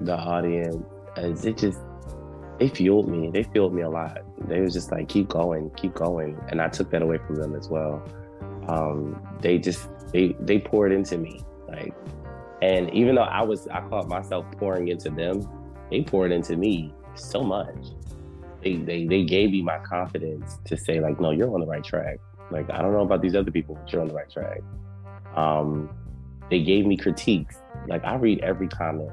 the audience is it just they fueled me. They fueled me a lot. They was just like, keep going, keep going. And I took that away from them as well. Um, they just they they poured into me. Like and even though I was I caught myself pouring into them, they poured into me so much. They they they gave me my confidence to say, like, no, you're on the right track. Like, I don't know about these other people, but you're on the right track. Um, they gave me critiques. Like I read every comment.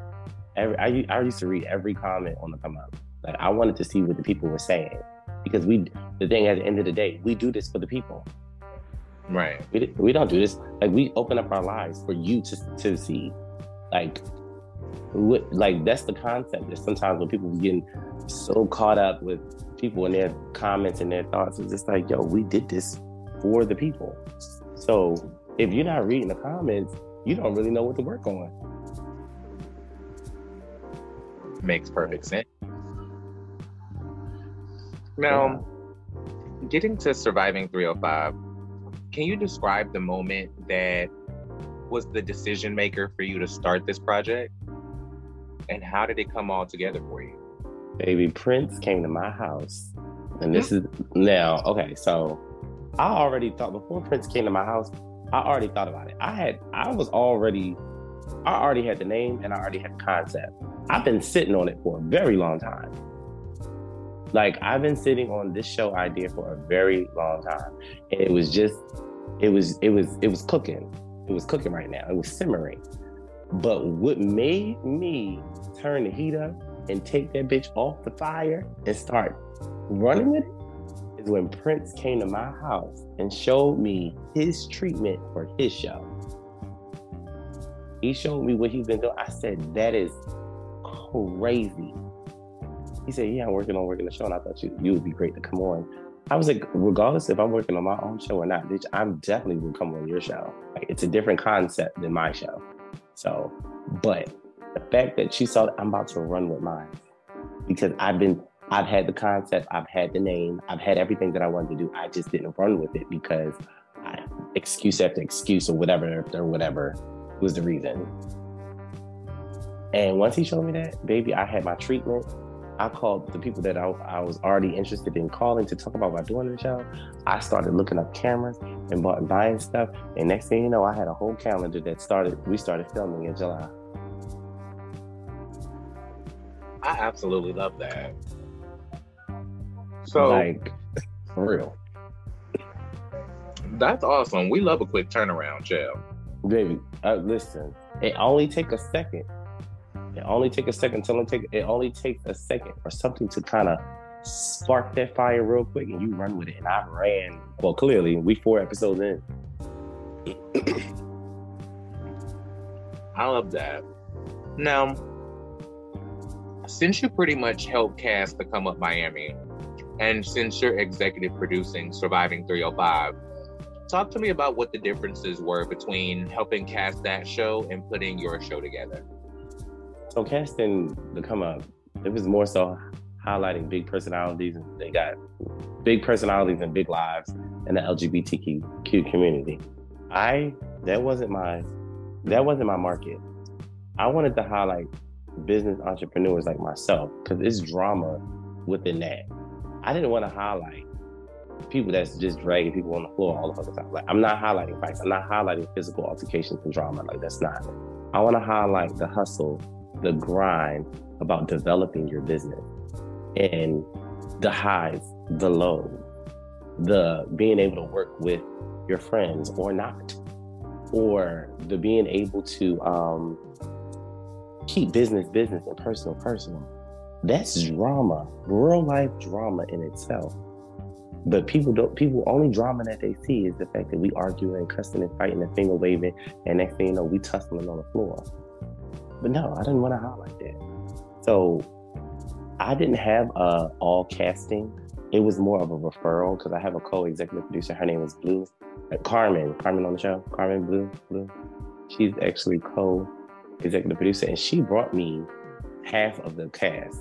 Every I, I used to read every comment on the come up. Like I wanted to see what the people were saying because we the thing at the end of the day we do this for the people. Right. We we don't do this like we open up our lives for you to to see. Like what like that's the concept. That sometimes when people getting so caught up with people and their comments and their thoughts, it's just like yo, we did this for the people. So if you're not reading the comments, you don't really know what to work on. Makes perfect sense. Now, getting to Surviving 305, can you describe the moment that was the decision maker for you to start this project? And how did it come all together for you? baby Prince came to my house, and this mm-hmm. is now okay. So I already thought before Prince came to my house, I already thought about it. I had I was already I already had the name and I already had the concept. I've been sitting on it for a very long time. Like I've been sitting on this show idea for a very long time, and it was just, it was, it was, it was cooking. It was cooking right now. It was simmering. But what made me turn the heat up and take that bitch off the fire and start running with it is when Prince came to my house and showed me his treatment for his show. He showed me what he's been doing. I said, that is crazy. He said, Yeah, I'm working on working the show, and I thought you you would be great to come on. I was like, regardless if I'm working on my own show or not, bitch, I'm definitely will come on your show. Like it's a different concept than my show. So, but the fact that she saw that I'm about to run with mine because I've been I've had the concept, I've had the name, I've had everything that I wanted to do. I just didn't run with it because I, excuse after excuse or whatever or whatever was the reason. And once he showed me that, baby, I had my treatment. I called the people that I, I was already interested in calling to talk about doing the show. I started looking up cameras and bought, buying stuff. And next thing you know, I had a whole calendar that started, we started filming in July. I absolutely love that. So, like, for real. That's awesome. We love a quick turnaround, Chell. Baby, uh, listen, it only take a second it only take a second. Tell them take. It only takes a second or something to kind of spark that fire real quick, and you run with it. And I ran. Well, clearly, we four episodes in. I love that. Now, since you pretty much helped cast the Come Up Miami, and since you're executive producing Surviving 305, talk to me about what the differences were between helping cast that show and putting your show together. So casting the come up, it was more so highlighting big personalities. They got big personalities and big lives in the LGBTQ community. I that wasn't my that wasn't my market. I wanted to highlight business entrepreneurs like myself because it's drama within that. I didn't want to highlight people that's just dragging people on the floor all the fucking time. Like I'm not highlighting fights. I'm not highlighting physical altercations and drama. Like that's not. I want to highlight the hustle the grind about developing your business and the highs, the lows, the being able to work with your friends or not, or the being able to um, keep business business and personal personal. That's drama, real life drama in itself. But people don't. People only drama that they see is the fact that we arguing and cussing and fighting and finger waving, and next thing you know, we tussling on the floor. But no, I didn't want to highlight that. So I didn't have uh, all casting. It was more of a referral because I have a co-executive producer. Her name is Blue, uh, Carmen. Carmen on the show. Carmen Blue. Blue. She's actually co-executive producer, and she brought me half of the cast.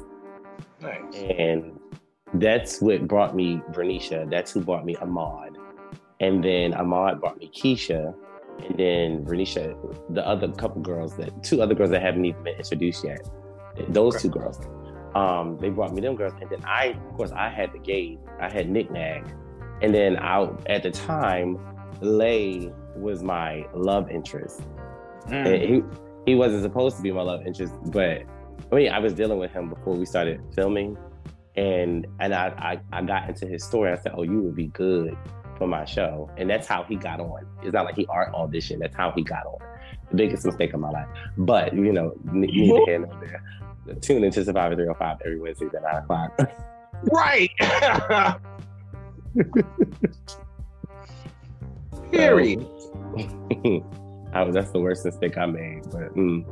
Nice. And that's what brought me Vernisha. That's who brought me Ahmad. And then Ahmad brought me Keisha and then Renisha, the other couple girls that two other girls that haven't even been introduced yet. Those okay. two girls. Um, they brought me them girls, and then I, of course, I had the gate. I had Nick Nag, and then I at the time, Lay was my love interest. Mm. he he wasn't supposed to be my love interest, but I mean, I was dealing with him before we started filming, and and I I, I got into his story. I said, "Oh, you would be good for my show. And that's how he got on. It's not like he art auditioned. That's how he got on. The biggest mistake of my life. But, you know, neither here nor there. Tune into Surviving 305 every Wednesday at 9 o'clock. right. Period. So, I, that's the worst mistake I made, but mm,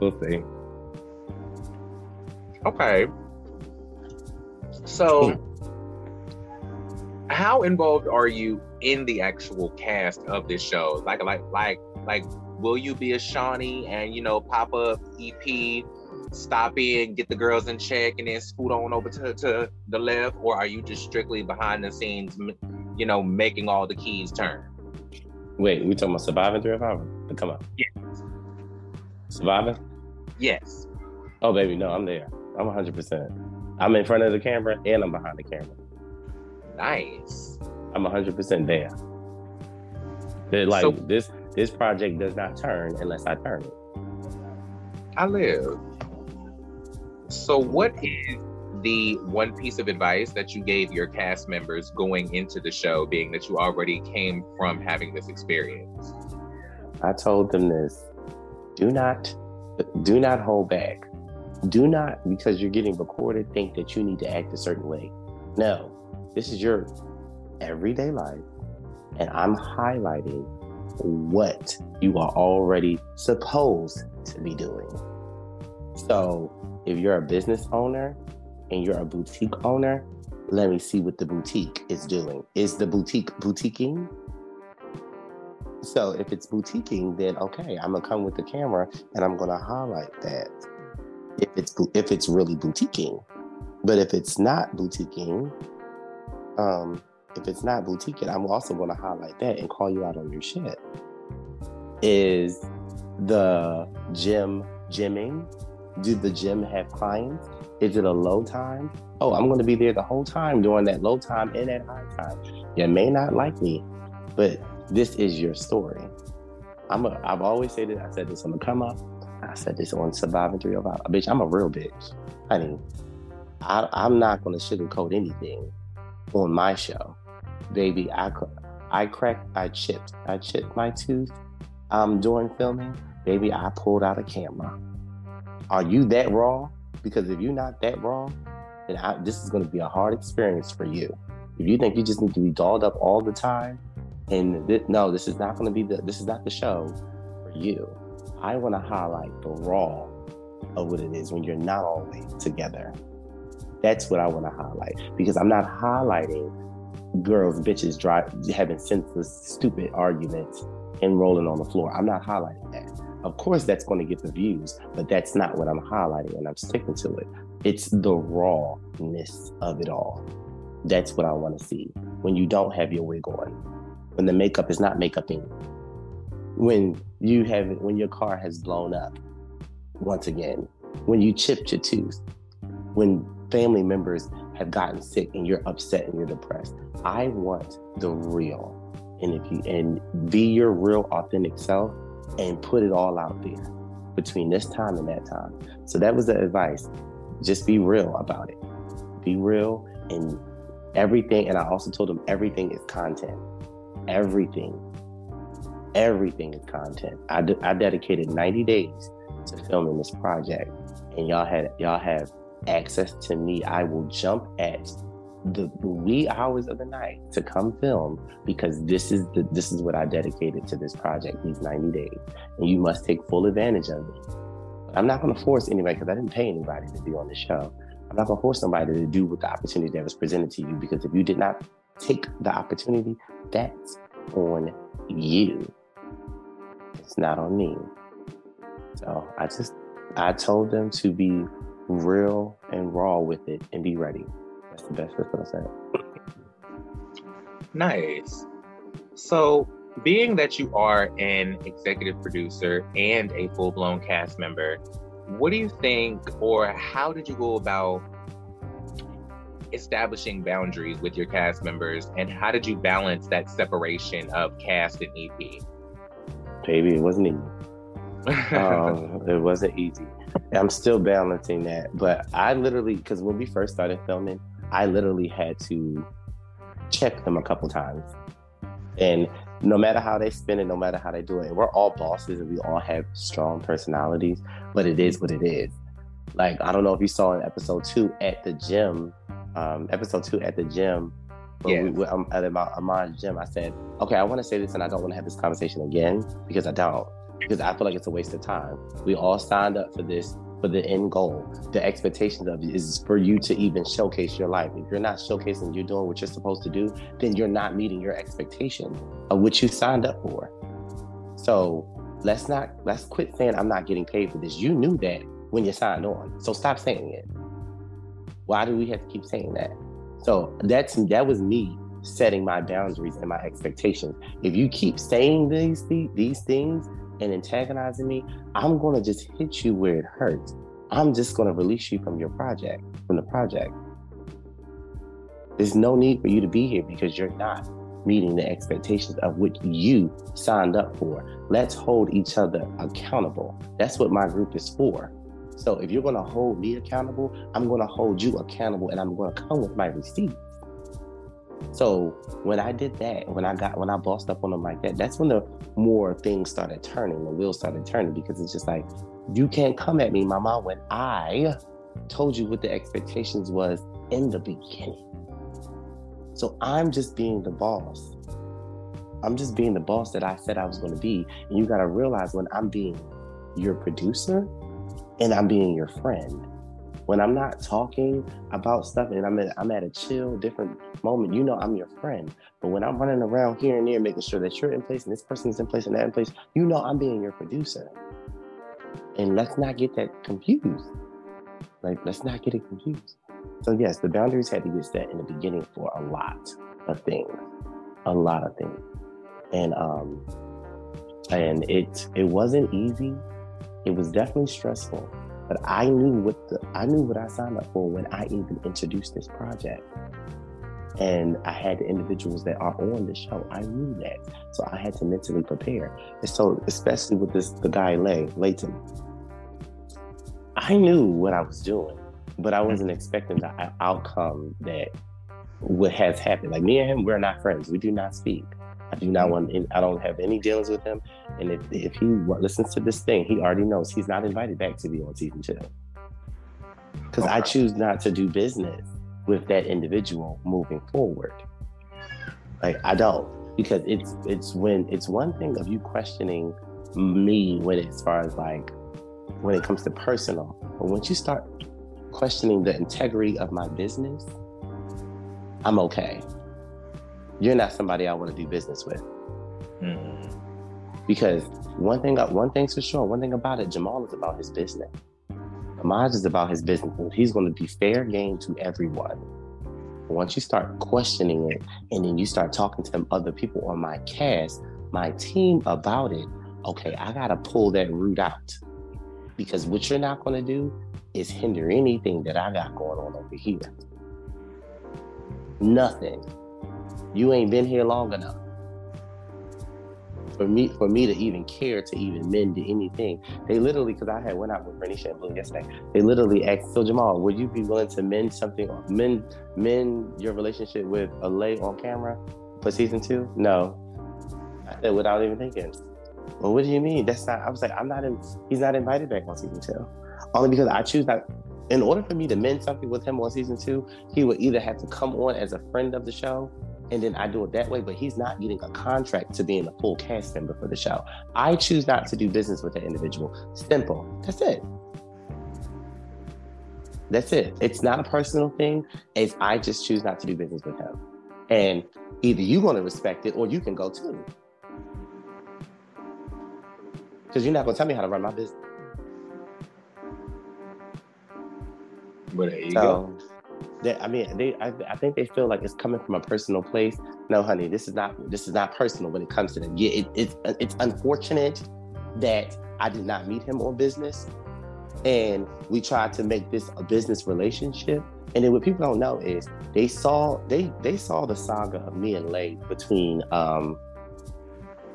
we'll see. Okay. So hmm. how involved are you in the actual cast of this show? Like, like, like, like, will you be a Shaunie and you know pop up EP, stop in, get the girls in check, and then scoot on over to, to the left, or are you just strictly behind the scenes, you know, making all the keys turn? Wait, we talking about surviving three or five? Come on. Yes. Surviving? Yes. Oh, baby, no, I'm there. I'm 100%. I'm in front of the camera and I'm behind the camera. Nice. I'm 100% there. That like so, this this project does not turn unless I turn it. I live. So what is the one piece of advice that you gave your cast members going into the show, being that you already came from having this experience? I told them this do not do not hold back. Do not, because you're getting recorded, think that you need to act a certain way. No, this is your everyday life, and I'm highlighting what you are already supposed to be doing. So, if you're a business owner and you're a boutique owner, let me see what the boutique is doing. Is the boutique boutiquing? So if it's boutiquing, then okay, I'm gonna come with the camera and I'm gonna highlight that. If it's if it's really boutiquing, but if it's not boutiquing, um, if it's not boutiquing, I'm also gonna highlight that and call you out on your shit. Is the gym gymming? Do the gym have clients? Is it a low time? Oh, I'm gonna be there the whole time during that low time and that high time. You may not like me, but this is your story. I'm a, I've always said it. I said this on the come up. I said this on Surviving 305. Bitch, I'm a real bitch. Honey, I, I'm not going to sugarcoat anything on my show. Baby, I, I cracked, I chipped, I chipped my tooth um, during filming. Baby, I pulled out a camera. Are you that raw? Because if you're not that raw, then I, this is going to be a hard experience for you. If you think you just need to be dolled up all the time, and th- no, this is not going to be the this is not the show for you. I want to highlight the raw of what it is when you're not always together. That's what I want to highlight because I'm not highlighting girls, bitches, drive, having senseless, stupid arguments and rolling on the floor. I'm not highlighting that. Of course, that's going to get the views, but that's not what I'm highlighting, and I'm sticking to it. It's the rawness of it all. That's what I want to see when you don't have your wig on when the makeup is not makeuping, when you have when your car has blown up once again, when you chipped your tooth, when family members have gotten sick and you're upset and you're depressed. I want the real. And if you and be your real authentic self and put it all out there between this time and that time. So that was the advice. Just be real about it. Be real and everything. And I also told them everything is content everything. Everything is content. I, de- I dedicated 90 days to filming this project, and y'all had y'all have access to me. I will jump at the wee hours of the night to come film because this is the this is what I dedicated to this project these 90 days, and you must take full advantage of it. I'm not going to force anybody because I didn't pay anybody to be on the show. I'm not going to force somebody to do with the opportunity that was presented to you because if you did not take the opportunity, that's on you. It's not on me. So I just I told them to be real and raw with it and be ready. That's the best to say it. Nice. So being that you are an executive producer and a full-blown cast member, what do you think or how did you go about establishing boundaries with your cast members and how did you balance that separation of cast and EP? Baby, it wasn't easy. um, it wasn't easy. I'm still balancing that, but I literally, because when we first started filming, I literally had to check them a couple times. And no matter how they spin it, no matter how they do it, we're all bosses and we all have strong personalities, but it is what it is. Like, I don't know if you saw in episode two at the gym, um, episode two at the gym. Yeah. We, um, at Amon's gym, I said, okay, I want to say this and I don't want to have this conversation again because I don't. Because I feel like it's a waste of time. We all signed up for this for the end goal. The expectations of it is for you to even showcase your life. If you're not showcasing, you're doing what you're supposed to do, then you're not meeting your expectation of what you signed up for. So let's not let's quit saying I'm not getting paid for this. You knew that when you signed on. So stop saying it. Why do we have to keep saying that? So that's that was me setting my boundaries and my expectations. If you keep saying these these things and antagonizing me, I'm gonna just hit you where it hurts. I'm just gonna release you from your project, from the project. There's no need for you to be here because you're not meeting the expectations of what you signed up for. Let's hold each other accountable. That's what my group is for. So if you're gonna hold me accountable, I'm gonna hold you accountable and I'm gonna come with my receipts. So when I did that, when I got when I bossed up on them like that, that's when the more things started turning, the wheels started turning because it's just like you can't come at me, mama, when I told you what the expectations was in the beginning. So I'm just being the boss. I'm just being the boss that I said I was going to be. And you got to realize when I'm being your producer and I'm being your friend, when I'm not talking about stuff and I'm at, I'm at a chill, different moment, you know I'm your friend. But when I'm running around here and there, making sure that you're in place and this person's in place and that in place, you know I'm being your producer. And let's not get that confused. Like, let's not get it confused. So, yes, the boundaries had to get set in the beginning for a lot of things, a lot of things. And, um, and it it wasn't easy. It was definitely stressful, but I knew what the I knew what I signed up for when I even introduced this project. And I had the individuals that are on the show. I knew that. So I had to mentally prepare. And so especially with this the guy Lay, Layton. I knew what I was doing, but I wasn't expecting the outcome that what has happened. Like me and him, we're not friends. We do not speak. I do not want. I don't have any dealings with him. And if if he listens to this thing, he already knows he's not invited back to be on season two. Because okay. I choose not to do business with that individual moving forward. Like I don't, because it's it's when it's one thing of you questioning me when as far as like when it comes to personal, but once you start questioning the integrity of my business, I'm okay. You're not somebody I want to do business with. Mm. Because one thing, one thing's for sure, one thing about it, Jamal is about his business. Ahmad is about his business. He's going to be fair game to everyone. Once you start questioning it, and then you start talking to them other people on my cast, my team about it, okay, I got to pull that root out. Because what you're not going to do is hinder anything that I got going on over here. Nothing. You ain't been here long enough for me for me to even care to even mend anything. They literally, because I had went out with Bernie Shampoo yesterday. They literally asked, "So Jamal, would you be willing to mend something, mend mend your relationship with a lay on camera for season two? No, I said without even thinking. Well, what do you mean? That's not. I was like, I'm not. In, he's not invited back on season two, only because I choose not. In order for me to mend something with him on season two, he would either have to come on as a friend of the show and then I do it that way, but he's not getting a contract to being a full cast member for the show. I choose not to do business with that individual. Simple. That's it. That's it. It's not a personal thing. It's I just choose not to do business with him. And either you're going to respect it or you can go too. Because you're not going to tell me how to run my business. But there you so, go they, I mean, they, I, I, think they feel like it's coming from a personal place. No, honey, this is not, this is not personal when it comes to them. Yeah, it, it's, it's unfortunate that I did not meet him on business, and we tried to make this a business relationship. And then what people don't know is they saw, they, they saw the saga of me and Lay between, um,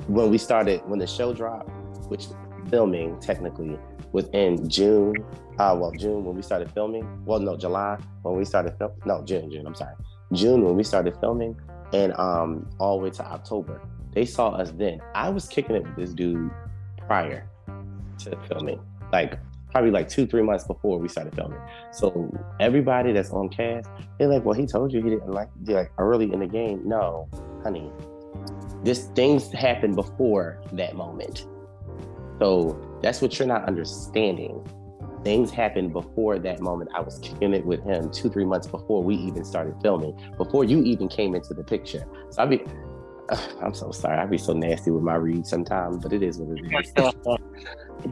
when we started, when the show dropped, which filming technically was in June uh, well, June when we started filming. Well, no, July when we started filming. No, June, June. I'm sorry, June when we started filming, and um, all the way to October. They saw us then. I was kicking it with this dude prior to filming, like probably like two, three months before we started filming. So everybody that's on cast, they're like, "Well, he told you he didn't like you like early in the game." No, honey, this things happened before that moment. So that's what you're not understanding things happened before that moment. I was kicking it with him two, three months before we even started filming, before you even came into the picture. So I'd be, I'm so sorry. I'd be so nasty with my reads sometimes, but it is what it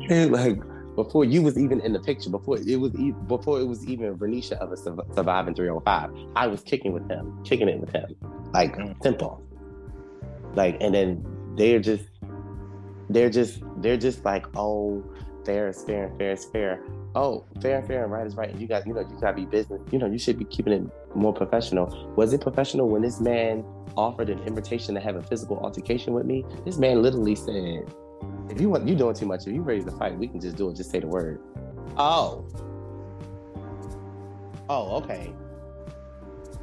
is. like before you was even in the picture, before it was even, before it was even Vernisha of a surviving 305, I was kicking with him, kicking it with him, like mm. simple. Like, and then they're just, they're just, they're just like, oh, fair is fair and fair is fair oh, fair and fair and right is right. And you guys, you know, you gotta be business. You know, you should be keeping it more professional. Was it professional when this man offered an invitation to have a physical altercation with me? This man literally said, "If you want, you doing too much. If you ready to fight, we can just do it. Just say the word." Oh. Oh, okay.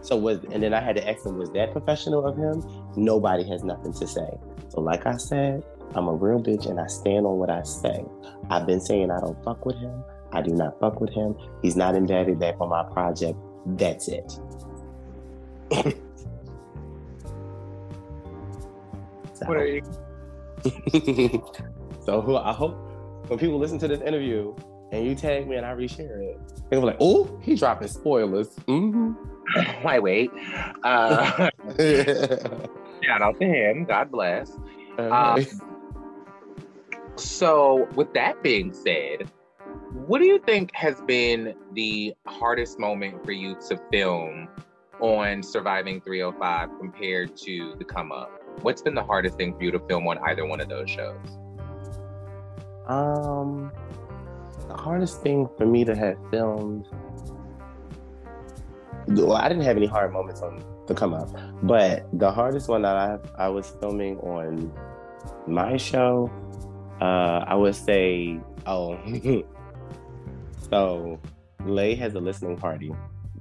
So was and then I had to ask him, was that professional of him? Nobody has nothing to say. So like I said, I'm a real bitch and I stand on what I say. I've been saying I don't fuck with him. I do not fuck with him. He's not invited back on my project. That's it. so, What are you? so who I hope when people listen to this interview and you tag me and I reshare it, they'll be like, "Oh, he dropping spoilers." Mm-hmm. Wait, wait. Uh, shout out to him. God bless. Um, so, with that being said, what do you think has been the hardest moment for you to film on Surviving 305 compared to The Come Up? What's been the hardest thing for you to film on either one of those shows? Um, the hardest thing for me to have filmed. Well, I didn't have any hard moments on the come up, but the hardest one that I I was filming on my show, uh, I would say, oh, so Lay has a listening party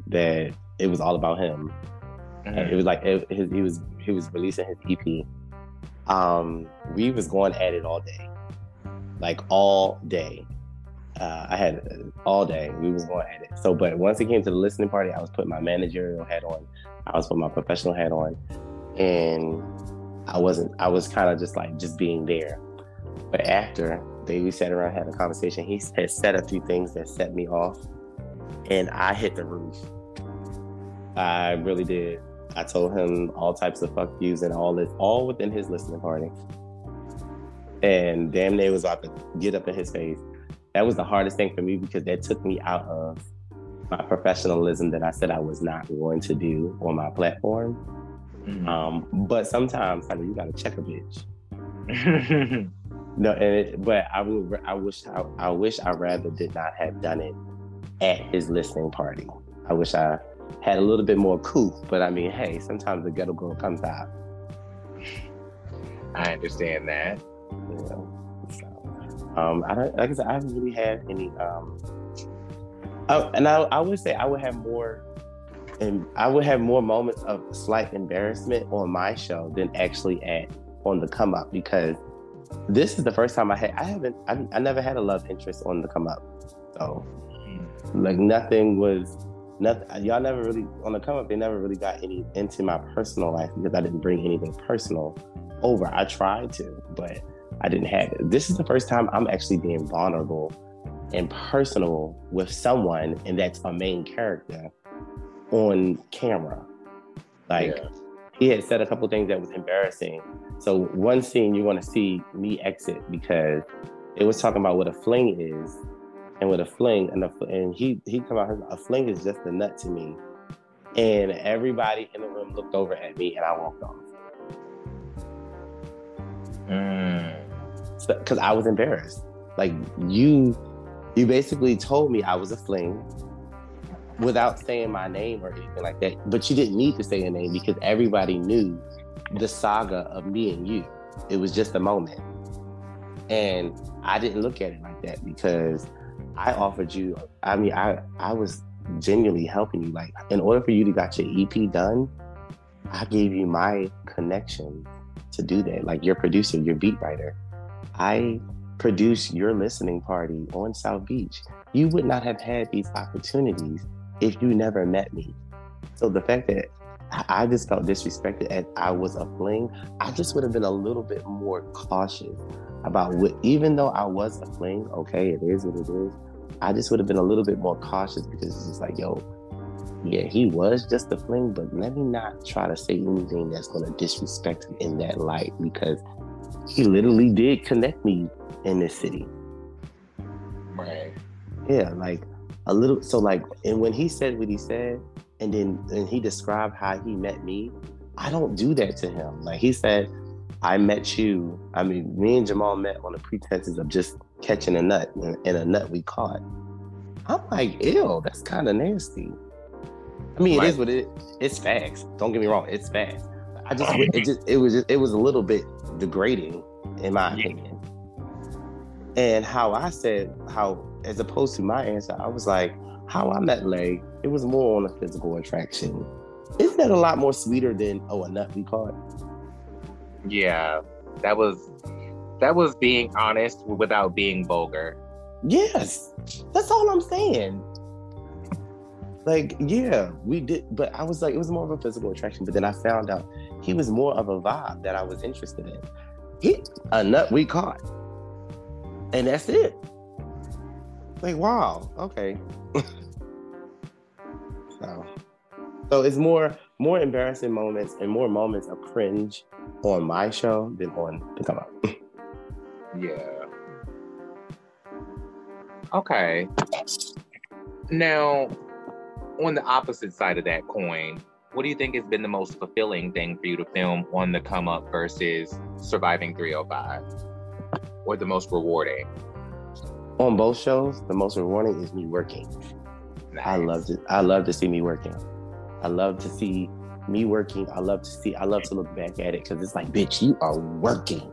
that it was all about him. It was like it, his, he was he was releasing his EP. Um, we was going at it all day, like all day. Uh, I had uh, all day. We was going at it. So, but once it came to the listening party, I was putting my managerial hat on. I was putting my professional hat on, and I wasn't. I was kind of just like just being there. But after they we sat around had a conversation, he had said a few things that set me off, and I hit the roof. I really did. I told him all types of fuck yous and all this, all within his listening party. And damn near was about to get up in his face. That was the hardest thing for me because that took me out of my professionalism that I said I was not going to do on my platform. Mhm. Um, but sometimes, honey, you gotta check a bitch. No, and it, but I would, I wish, I, I wish I rather did not have done it at his listening party. I wish I had a little bit more couth, but I mean, hey, sometimes the ghetto girl comes out. I understand that. You know? So, um, I don't, like I said, I haven't really had any. Um, oh, and I, I would say I would have more, and I would have more moments of slight embarrassment on my show than actually at on the come up because this is the first time I had. I haven't. I, I never had a love interest on the come up, so hmm. like nothing was. Nothing. Y'all never really on the come up. They never really got any into my personal life because I didn't bring anything personal over. I tried to, but I didn't have it. This is the first time I'm actually being vulnerable and personal with someone, and that's a main character on camera. Like Yeah. he had said a couple things that was embarrassing. So one scene you want to see me exit because it was talking about what a fling is, and what a fling and a, and he he come out a fling is just a nut to me, and everybody in the room looked over at me and I walked off Mm. because I was embarrassed. Like you, you basically told me I was a fling without saying my name or anything like that. But you didn't need to say a name because everybody knew the saga of me and you. It was just a moment, and I didn't look at it like that because I offered you. I mean, I I was genuinely helping you. Like in order for you to got your EP done, I gave you my connection to do that. Like your producer, your beat writer. I produced your listening party on South Beach. You would not have had these opportunities if you never met me. So the fact that I just felt disrespected as I was a fling, I just would have been a little bit more cautious about what, even though I was a fling, okay, it is what it is. I just would have been a little bit more cautious because it's just like, yo, yeah, he was just a fling, but let me not try to say anything that's going to disrespect him in that light because he literally did connect me in this city. Right. Yeah, like a little. So like, and when he said what he said, and then and he described how he met me, I don't do that to him. Like he said, I met you. I mean, me and Jamal met on the pretenses of just catching a nut, and, and a nut we caught. I'm like, ew, that's kind of nasty. I mean, it is what it. It's facts. Don't get me wrong, it's facts. I just, it just, it was, just, it was a little bit degrading, in my opinion. And how I said how as opposed to my answer, I was like, how I met Lay, it was more on a physical attraction. Isn't that a lot more sweeter than oh a nut we caught? Yeah, that was that was being honest without being vulgar. Yes, that's all I'm saying. Like, yeah, we did, but I was like, it was more of a physical attraction. But then I found out he was more of a vibe that I was interested in. He a nut we caught, and that's it. Like, wow, okay. so, so it's more more embarrassing moments and more moments of cringe on my show than on the come up. yeah. Okay. Now, on the opposite side of that coin, what do you think has been the most fulfilling thing for you to film on the come up versus surviving 305? Or the most rewarding? On both shows, the most rewarding is me working. Nice. I love to I love to see me working. I love to see me working. I love to see I love to look back at it because it's like, bitch, you are working.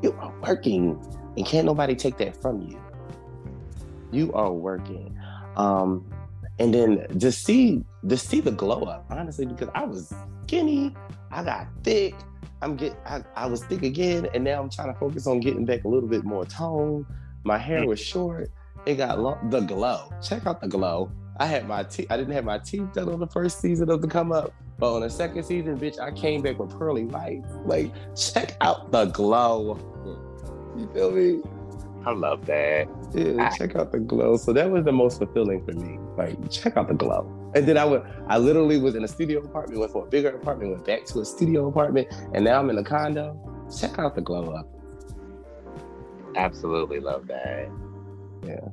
You are working. And can't nobody take that from you. You are working. Um, and then to see to see the glow up, honestly, because I was skinny, I got thick. I'm get I, I was thick again, and now I'm trying to focus on getting back a little bit more tone. My hair mm. was short. It got long. The glow. Check out the glow. I had my teeth. I didn't have my teeth done on the first season of the come up, but on the second season, bitch, I came back with pearly whites. Like, check out the glow. You feel me? I love that. Yeah, I, check out the glow. So that was the most fulfilling for me. Like, check out the glow. And then I would, I literally was in a studio apartment, went for a bigger apartment, went back to a studio apartment, and now I'm in a condo. Check out the glow up. Absolutely love that. Yeah.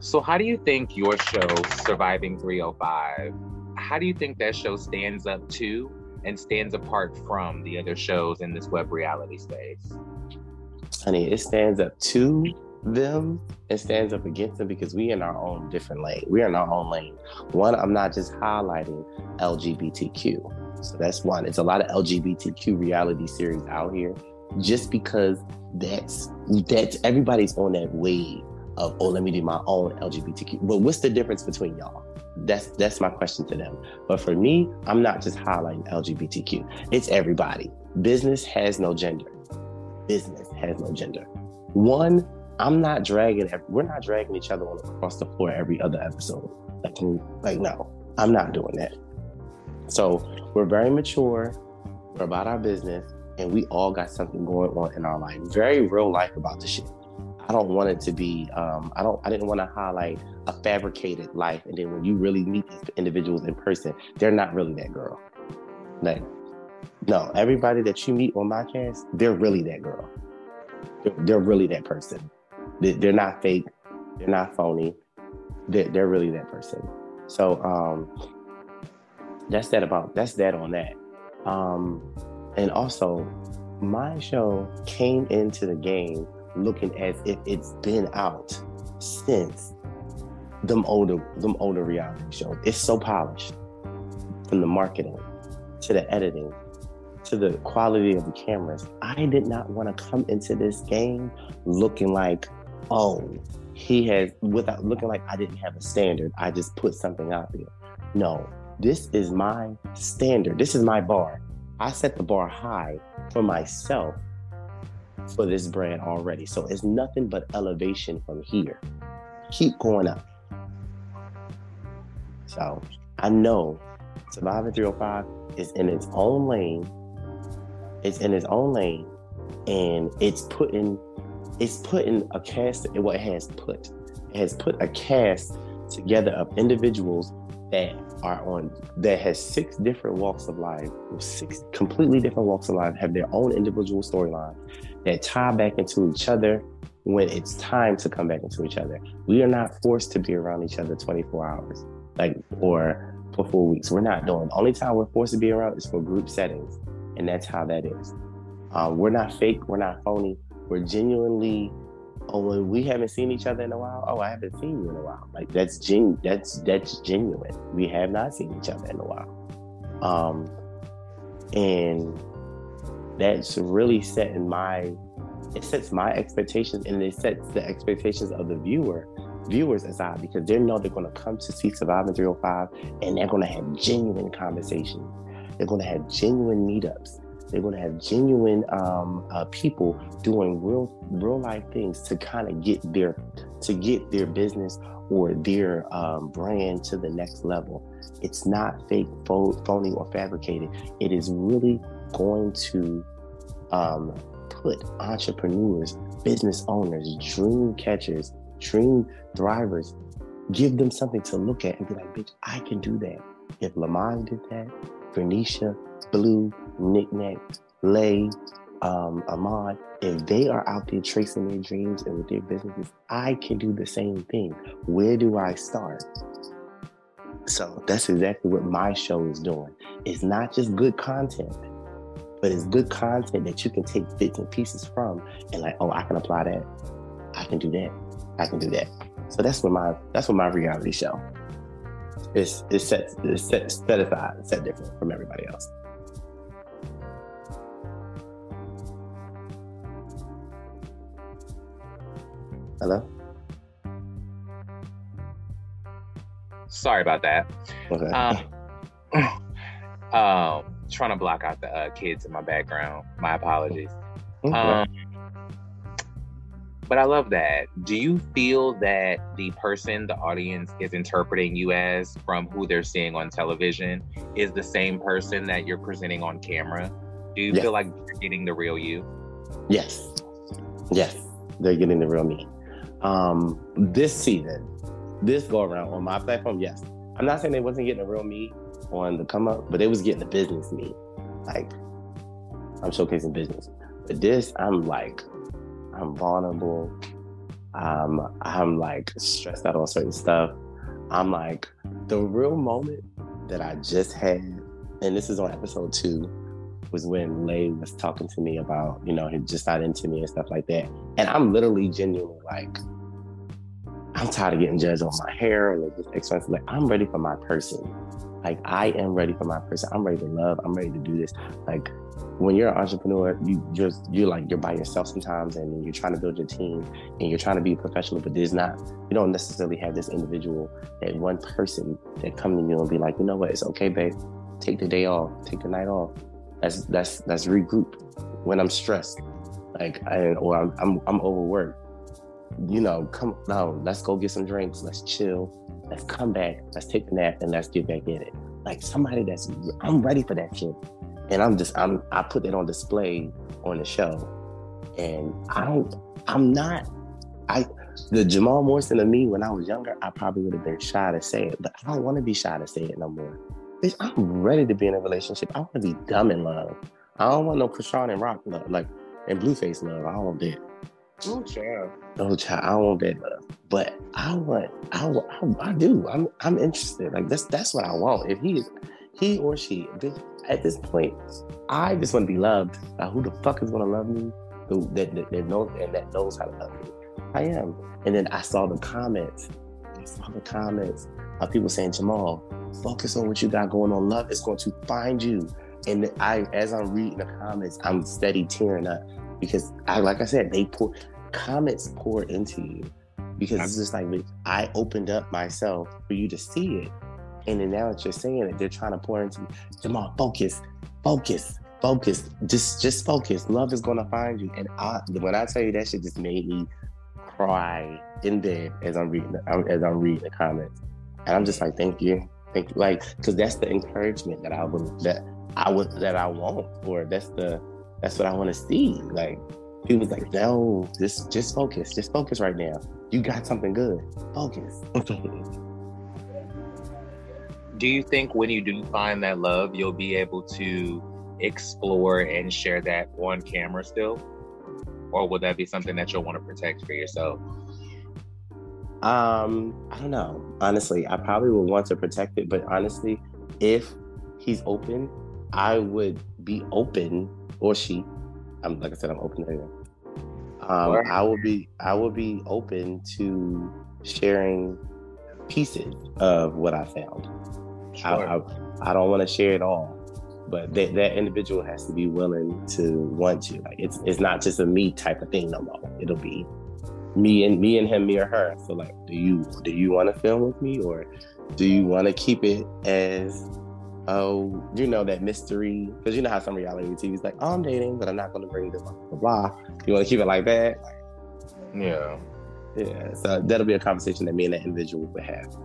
So, how do you think your show, Surviving 305, how do you think that show stands up to and stands apart from the other shows in this web reality space? honey, it stands up to them and stands up against them because we in our own different lane. We're in our own lane. One, I'm not just highlighting LGBTQ. So that's one. It's a lot of LGBTQ reality series out here just because that's that's everybody's on that wave of oh let me do my own LGBTQ. But what's the difference between y'all? That's that's my question to them. But for me, I'm not just highlighting LGBTQ. It's everybody. Business has no gender business has no gender. One, I'm not dragging. We're not dragging each other across the floor every other episode. Like, like no, I'm not doing that. So we're very mature. We're about our business, and we all got something going on in our life. Very real life about the shit. I don't want it to be. Um, I don't. I didn't want to highlight a fabricated life, and then when you really meet these individuals in person, they're not really that girl. Like no, everybody that you meet on my cast, they're really that girl. They're, they're really that person. They're not fake. They're not phony. They're, they're really that person. So um, that's that about that's that on that. Um, and also, my show came into the game looking as if it's been out since them older them older reality shows. It's so polished from the marketing to the editing to the quality of the cameras, I did not want to come into this game looking like, oh, he has, without looking like I didn't have a standard. I just put something out there. No, this is my standard. This is my bar. I set the bar high for myself for this brand already. So it's nothing but elevation from here. Keep going up. So I know Surviving 305 is in its own lane it's in its own lane and it's putting it's putting a cast what it has put it has put a cast together of individuals that are on that has six different walks of life six completely different walks of life have their own individual storyline that tie back into each other when it's time to come back into each other we are not forced to be around each other 24 hours like or for four weeks we're not doing the only time we're forced to be around is for group settings and that's how that is. Um, we're not fake. We're not phony. We're genuinely. Oh, when we haven't seen each other in a while. Oh, I haven't seen you in a while. Like that's gen. That's that's genuine. We have not seen each other in a while. Um, and that's really setting my. It sets my expectations and it sets the expectations of the viewer viewers aside because they know they're going to come to see Surviving 305 and they're going to have genuine conversations. They're going to have genuine meetups. They're going to have genuine um, uh, people doing real, real life things to kind of get their, to get their business or their um, brand to the next level. It's not fake, phony, or fabricated. It is really going to um, put entrepreneurs, business owners, dream catchers, dream thrivers, give them something to look at and be like, bitch, I can do that. If Lamont did that, Vernisha, Blue, Knickknack, Lay, um, Ahmad, if they are out there tracing their dreams and with their businesses, I can do the same thing. Where do I start? So that's exactly what my show is doing. It's not just good content, but it's good content that you can take bits and pieces from and like, oh, I can apply that. I can do that. I can do that. So that's what my that's what my reality show is. Is set is set set aside, set different from everybody else. Hello. Sorry about that. Okay. Um, um, trying to block out the uh, kids in my background. My apologies. Okay. Um, but I love that. Do you feel that the person the audience is interpreting you as from who they're seeing on television is the same person that you're presenting on camera? Do you yes. feel like they're getting the real you? Yes. Yes. They're getting the real me. Um, this season, this go around on my platform, yes. I'm not saying they wasn't getting the real me on the come up, but they was getting the business me. Like I'm showcasing business. But this, I'm like I'm vulnerable. Um, I'm like stressed out on certain stuff. I'm like the real moment that I just had, and this is on episode two, was when Lay was talking to me about, you know, he just not into me and stuff like that. And I'm literally genuinely like, I'm tired of getting judged on my hair or like this expensive. Like I'm ready for my person. Like I am ready for my person. I'm ready to love. I'm ready to do this. Like when you're an entrepreneur, you just you're like you're by yourself sometimes, and you're trying to build your team, and you're trying to be professional. But there's not you don't necessarily have this individual, that one person that come to you and be like, you know what, it's okay, babe, take the day off, take the night off. That's that's that's regroup. When I'm stressed, like I, or I'm I'm, I'm overworked, you know, come no, let's go get some drinks, let's chill, let's come back, let's take a nap, and let's get back in it. Like somebody that's I'm ready for that shit and I'm just I'm I put that on display on the show, and I don't I'm not I the Jamal Morrison of me when I was younger I probably would have been shy to say it, but I don't want to be shy to say it no more. Bitch, I'm ready to be in a relationship. I want to be dumb in love. I don't want no Chrisean and Rock love, like and Blueface love. I don't want that. Oh child. No child. I don't want that love. But I want. I, I, I do. I'm. I'm interested. Like that's. That's what I want. If he is, he or she. At this point, I just want to be loved. Who the fuck is gonna love me? Who that, that, that knows and that knows how to love me. I am. And then I saw the comments. I saw the comments of people saying, Jamal, focus on what you got going on. Love is going to find you. And I, as I'm reading the comments, I'm steady tearing up because I, like I said, they pour comments pour into you because it's just like I opened up myself for you to see it. And then now that you're saying it, they're trying to pour into me. Jamal, focus, focus, focus. Just just focus. Love is gonna find you. And I, when I tell you that shit just made me cry in bed as I'm reading the, as I'm reading the comments. And I'm just like, thank you. Thank you. Like, cause that's the encouragement that I would that I would that I want, or that's the that's what I want to see. Like he was like, no, just just focus. Just focus right now. You got something good. Focus. do you think when you do find that love, you'll be able to explore and share that on camera still? Or would that be something that you'll want to protect for yourself? Um, I don't know. Honestly, I probably would want to protect it, but honestly, if he's open, I would be open, or she. I'm like I said, I'm open to anyway. Um, I will be I will be open to sharing pieces of what I found. Sure. I, I, I don't want to share it all, but that, that individual has to be willing to want to. Like it's it's not just a me type of thing no more. It'll be me and me and him, me or her. So like, do you do you want to film with me or do you want to keep it as oh, you know, that mystery? Because you know how some reality TV is like, oh, I'm dating, but I'm not going to bring this blah blah blah. You want to keep it like that? Yeah. Yeah. So that'll be a conversation that me and that individual would have.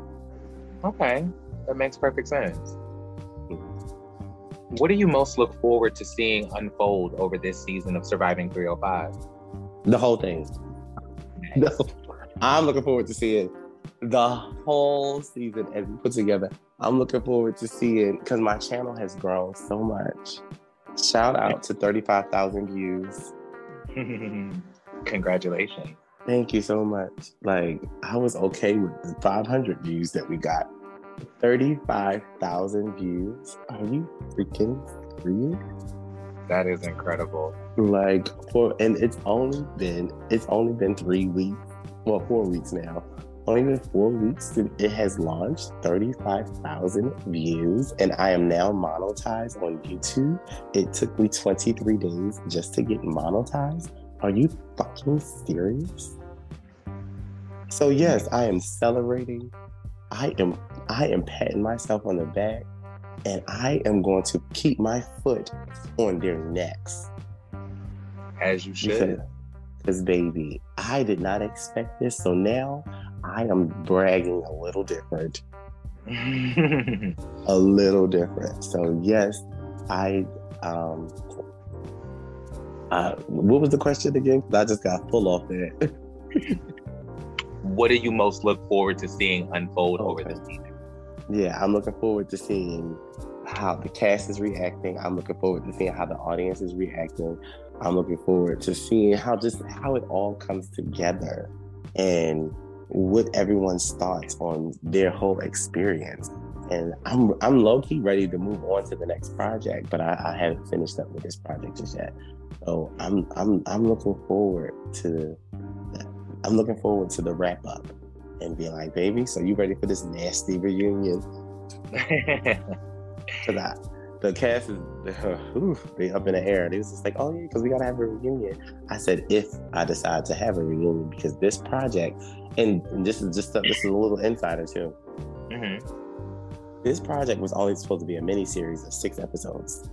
Okay, that makes perfect sense. What do you most look forward to seeing unfold over this season of Surviving 305? The whole thing. No, I'm looking forward to seeing the whole season as we put together. I'm looking forward to seeing because my channel has grown so much. Shout out to 35,000 views. Congratulations. Thank you so much. Like, I was okay with the 500 views that we got. 35,000 views. Are you freaking serious? That is incredible. Like, for, and it's only been, it's only been three weeks, well, four weeks now. Only been four weeks. It has launched 35,000 views, and I am now monetized on YouTube. It took me 23 days just to get monetized. Are you fucking serious? So yes, I am celebrating. I am I am patting myself on the back and I am going to keep my foot on their necks. As you should. Because baby, I did not expect this. So now I am bragging a little different. a little different. So yes, I um uh, what was the question again? I just got full off there. what do you most look forward to seeing unfold okay. over this season? Yeah, I'm looking forward to seeing how the cast is reacting. I'm looking forward to seeing how the audience is reacting. I'm looking forward to seeing how just how it all comes together and what everyone's thoughts on their whole experience. And I'm I'm low key ready to move on to the next project, but I, I haven't finished up with this project just yet. So I'm I'm I'm looking forward to I'm looking forward to the wrap up and be like, baby, so you ready for this nasty reunion? Cause I, the cast is uh, they up in the air. They was just like, oh yeah, because we gotta have a reunion. I said, if I decide to have a reunion, because this project, and, and this is just this is a little insider too. Mm-hmm. This project was only supposed to be a mini series of six episodes.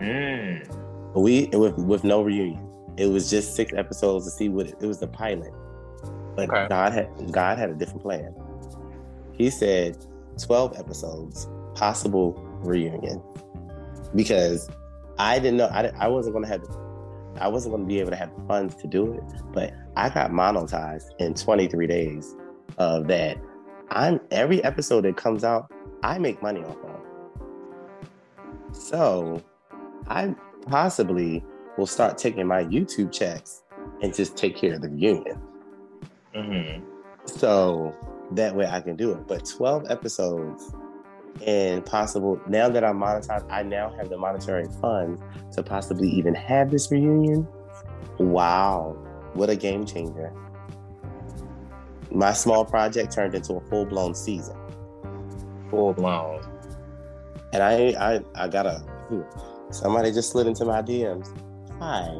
Mm. We with with no reunion. It was just six episodes to see what it, it was the pilot. But okay. God had God had a different plan. He said twelve episodes, possible reunion, because I didn't know I, I wasn't going to have I wasn't going to be able to have the funds to do it. But I got monetized in 23 days of that. I'm every episode that comes out, I make money off of. So I possibly will start taking my YouTube checks and just take care of the reunion. Mm-hmm. So that way I can do it. But 12 episodes and possible now that I'm monetized, I now have the monetary funds to possibly even have this reunion. Wow, what a game changer. My small project turned into a full blown season. Full blown. And I I I gotta Somebody just slid into my DMs. Hi,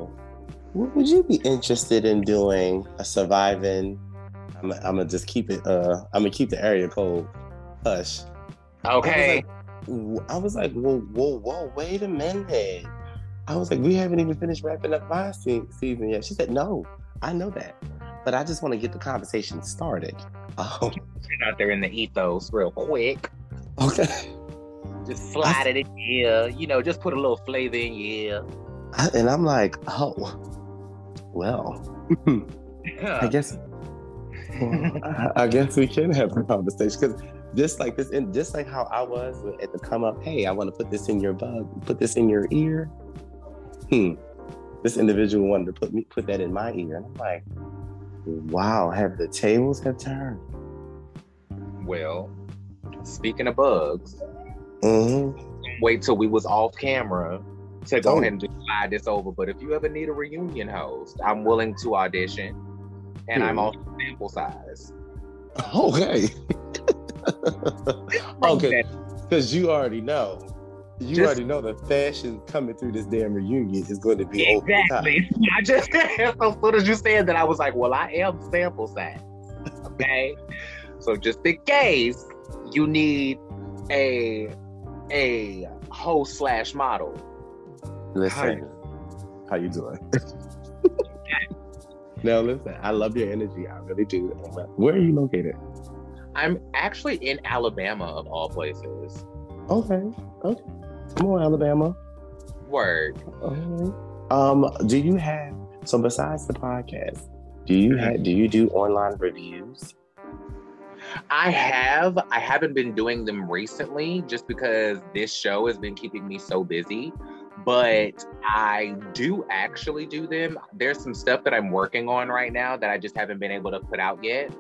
would you be interested in doing a surviving? I'm, I'm gonna just keep it. Uh, I'm gonna keep the area code hush. Okay. I was like, I was like whoa, whoa, whoa, wait a minute. I was like, we haven't even finished wrapping up my season yet. She said, no, I know that, but I just want to get the conversation started. Oh, out there in the ethos real quick. Okay. Just slide I, it in here. You know, just put a little flavor in here. and I'm like, oh, well, I guess, well, I, I, guess we can have a conversation because just like this, and just like how I was at the come up, hey, I want to put this in your bug, put this in your ear. Hmm. This individual wanted to put me put that in my ear, and I'm like, wow, have the tables have turned. Well, speaking of bugs, Mm-hmm. Wait till we was off camera to go oh. ahead and slide this over. But if you ever need a reunion host, I'm willing to audition, and I'm also sample size. Okay. Oh, okay, because you already know you just, already know the fashion coming through this damn reunion is going to be exactly. I just as soon as you said that, I was like, well, I am sample size. Okay, so just in case you need a a host slash model. Listen, how you doing? now listen, I love your energy. I really do. Where are you located? I'm actually in Alabama, of all places. Okay. Okay. Come on, Alabama. Word. Um, do you have so besides the podcast, do you mm-hmm. have do you do online reviews? I have. I haven't been doing them recently just because this show has been keeping me so busy. But I do actually do them. There's some stuff that I'm working on right now that I just haven't been able to put out yet.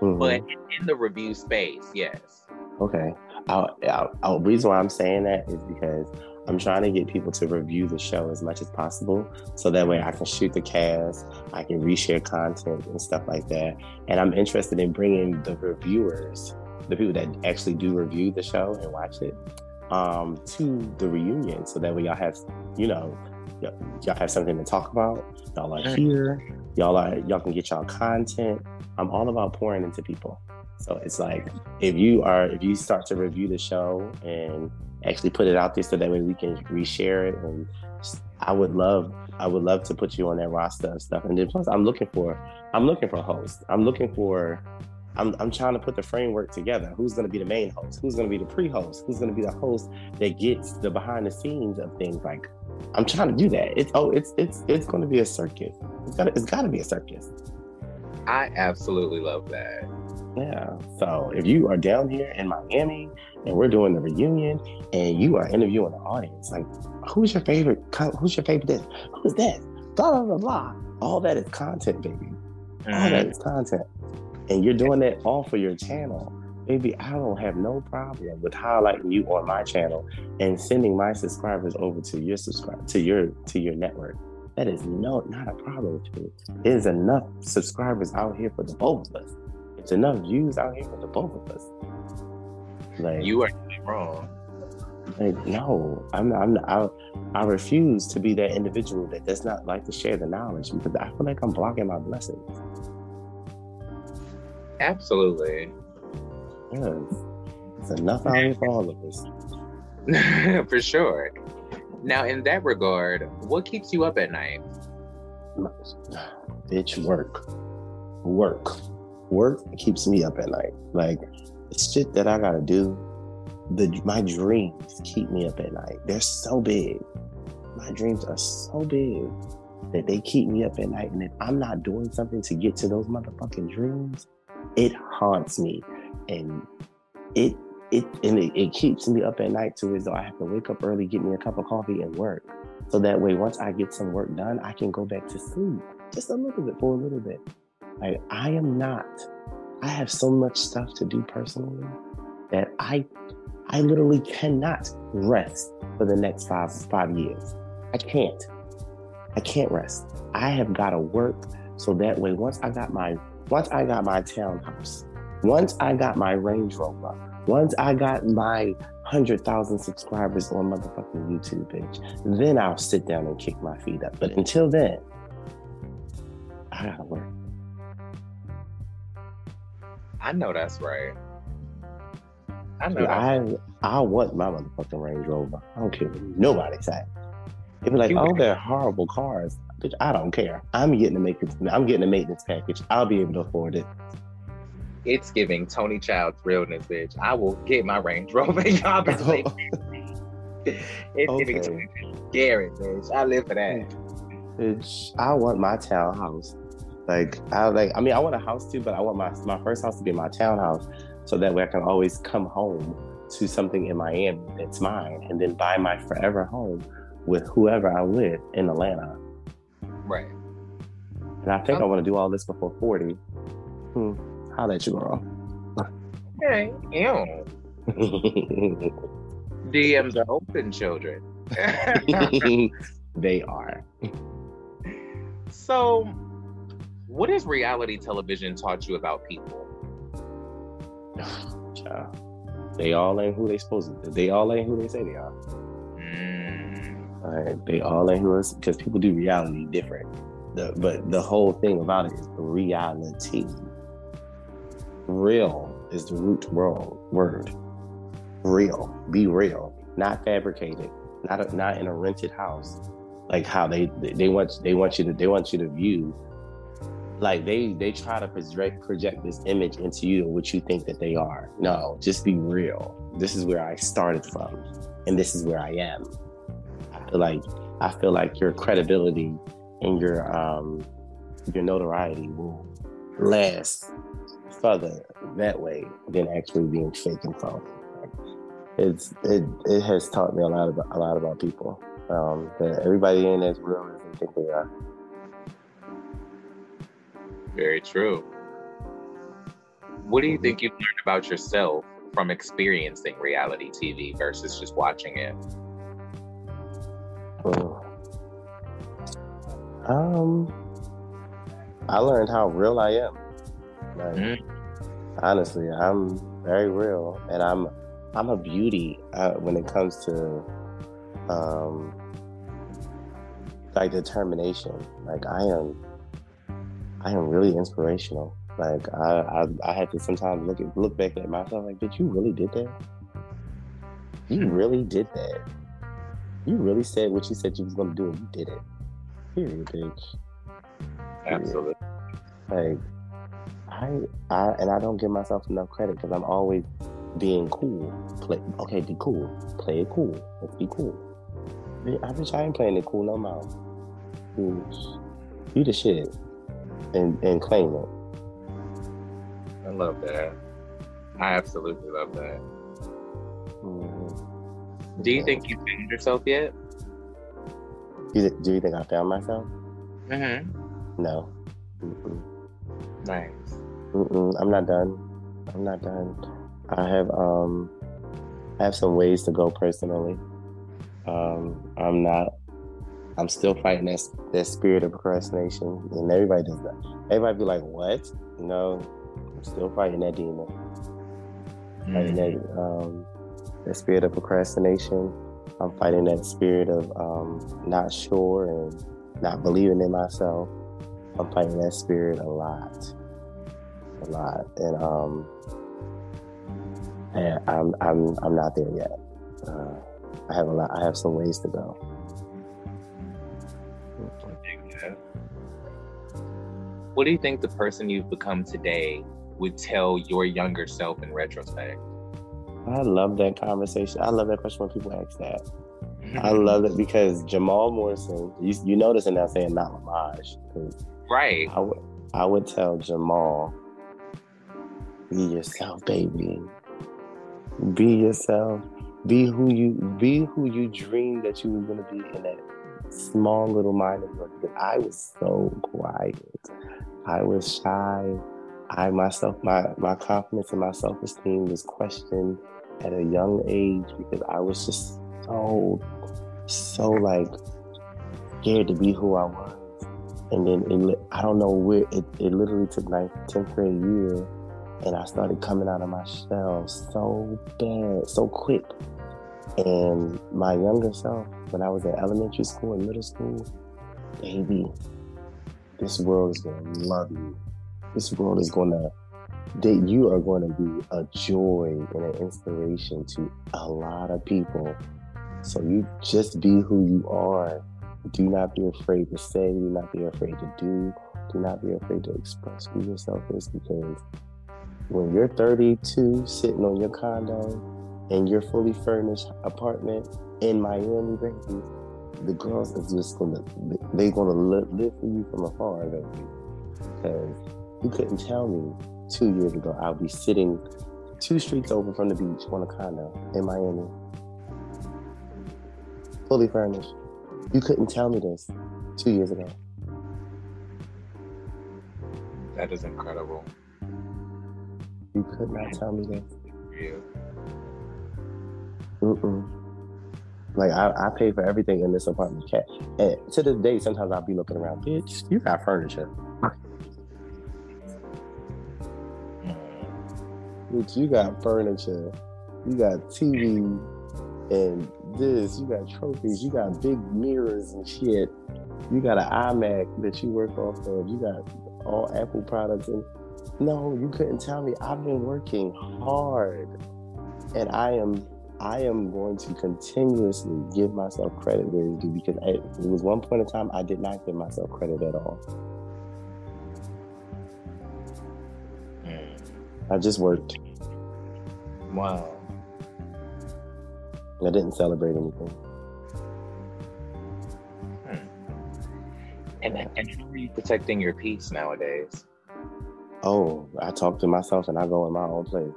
Mm-hmm. But in the review space, yes. Okay. The reason why I'm saying that is because I'm trying to get people to review the show as much as possible. So that way I can shoot the cast, I can reshare content and stuff like that. And I'm interested in bringing the reviewers, the people that actually do review the show and watch it, um, to the reunion. So that way y'all have, you know, y'all have something to talk about. Y'all are here. Y'all are y'all can get y'all content. I'm all about pouring into people. So it's like if you are if you start to review the show and actually put it out there so that way we can reshare it and I would love I would love to put you on that roster and stuff. And then plus I'm looking for I'm looking for a host. I'm looking for I'm, I'm trying to put the framework together. Who's going to be the main host? Who's going to be the pre-host? Who's going to be the host that gets the behind the scenes of things? Like, I'm trying to do that. It's oh, it's it's it's going to be a circus. It's got it's got to be a circus. I absolutely love that. Yeah. So if you are down here in Miami and we're doing the reunion and you are interviewing the audience, like who's your favorite? Who's your favorite? This? Who's that? Blah blah blah blah. All that is content, baby. Mm-hmm. All that mm-hmm. is content, and you're doing that all for your channel. Baby, I don't have no problem with highlighting you on my channel and sending my subscribers over to your subscribe to your to your network. That is no not a problem with me. There's enough subscribers out here for the both of us. It's enough views out here for the both of us. Like you are wrong. Like no, I'm not. I'm not, I, I refuse to be that individual that does not like to share the knowledge because I feel like I'm blocking my blessings. Absolutely. Yes, it's enough out here for all of us. for sure. Now, in that regard, what keeps you up at night? Bitch, work, work work keeps me up at night. Like shit that I gotta do, the my dreams keep me up at night. They're so big. My dreams are so big that they keep me up at night. And if I'm not doing something to get to those motherfucking dreams, it haunts me. And it it and it, it keeps me up at night too, as though I have to wake up early, get me a cup of coffee and work. So that way once I get some work done, I can go back to sleep. Just a little bit for a little bit. Like I am not. I have so much stuff to do personally that I I literally cannot rest for the next five five years. I can't. I can't rest. I have got to work so that way once I got my once I got my townhouse, once I got my Range Rover, once I got my hundred thousand subscribers on motherfucking YouTube page, then I'll sit down and kick my feet up. But until then, I gotta work. I know that's right. I know. I I want my motherfucking Range Rover. I don't care what nobody say. They be like, "Oh, they're horrible cars." Bitch, I don't care. I'm getting the maintenance. I'm getting the maintenance package. I'll be able to afford it. It's giving Toni Childs realness, bitch. I will get my Range Rover. Y'all be oh. It's okay. giving Toni Garrett, bitch. I live for that. Bitch, I want my townhouse. Like I like I mean I want a house too, but I want my my first house to be my townhouse, so that way I can always come home to something in Miami that's mine, and then buy my forever home with whoever I'm with in Atlanta. Right. And I think I want to do all this before forty. Hmm. How that you, girl? Okay. Ew. DMs are open, children. they are. So what has reality television taught you about people? Child. They all ain't who they supposed to. They all ain't who they say they are. Mm. They all in here because people do reality different. The, but the whole thing about it is reality. Real is the root word. Word. Real. Be real. Not fabricated. Not a, not in a rented house. Like how they they want they want you to they want you to view. Like they they try to project project this image into you what you think that they are. No, just be real. This is where I started from, and this is where I am. Feel like I feel like your credibility and your um your notoriety will last further that way than actually being fake and phony. It's it it has taught me a lot about a lot about people. Um, that everybody ain't as real as they think they are. Very true. What do you think you've learned about yourself from experiencing reality TV versus just watching it? Um, I learned how real I am. Like, Mhm. honestly, I'm very real, and I'm I'm a beauty uh, when it comes to um like determination. Like I am, I am really inspirational. Like I I, I had to sometimes look at look back at myself like, did you really did that? You really did that. You really said what you said you was gonna do, and you did it. Period, bitch. Absolutely. Like, I, I, and I don't give myself enough credit because I'm always being cool. Play, okay, be cool. Play it cool. Let's be cool. I bitch, I ain't playing it cool no more. Bitch, you the shit, and and claim it. I love that. I absolutely love that. Mhm. Do you think you found yourself yet? You, do you think I found myself? Mm-hmm. No. Mm-mm. Nice. Mm-mm, I'm not done. I'm not done. I have um, I have some ways to go personally. Um, I'm not. I'm still fighting that that spirit of procrastination, and everybody does that. Everybody be like, "What?" No, I'm still fighting that demon. Fighting that um, that spirit of procrastination. I'm fighting that spirit of um, not sure and not believing in myself. I'm fighting that spirit a lot a lot, and um, and I'm I'm I'm not there yet. Uh, I have a lot. I have some ways to go. What do you think the person you've become today would tell your younger self in retrospect? I love that conversation. I love that question when people ask that. I love it because Jamal Morrison. You, you notice in that saying not Lamaj. 'cause right. I would I would tell Jamal, be yourself, baby. Be yourself. Be who you be who you dreamed that you were gonna be in that small little mind of yours. I was so quiet. I was shy. I myself my my confidence and my self esteem was questioned at a young age because I was just so so like scared to be who I was and then it, I don't know where it, it literally took my 10th grade year and I started coming out of my shell so bad, so quick. And my younger self, when I was in elementary school and middle school, baby, this world is gonna love you. This world is gonna that you are going to be a joy and an inspiration to a lot of people. So you just be who you are do not be afraid to say, do not be afraid to do, do not be afraid to express who yourself is because when you're 32 sitting on your condo in your fully furnished apartment in Miami, baby, the girls is just gonna they're gonna live for you from afar, baby. Because you couldn't tell me two years ago I'll be sitting two streets over from the beach on a condo in Miami. Fully furnished. You couldn't tell me this two years ago. That is incredible. You could not tell me this. You. Mm-mm. Like I, I pay for everything in this apartment. Cat. And to this day, sometimes I'll be looking around. Bitch, you got furniture. Bitch, you got furniture. You got TV and this, you got trophies, you got big mirrors and shit. You got an iMac that you work off of. You got all Apple products and no, you couldn't tell me. I've been working hard and I am I am going to continuously give myself credit where it's due because I, was one point in time I did not give myself credit at all. I just worked. Wow. I didn't celebrate anything. Hmm. And, and how are you protecting your peace nowadays? Oh, I talk to myself and I go in my own place.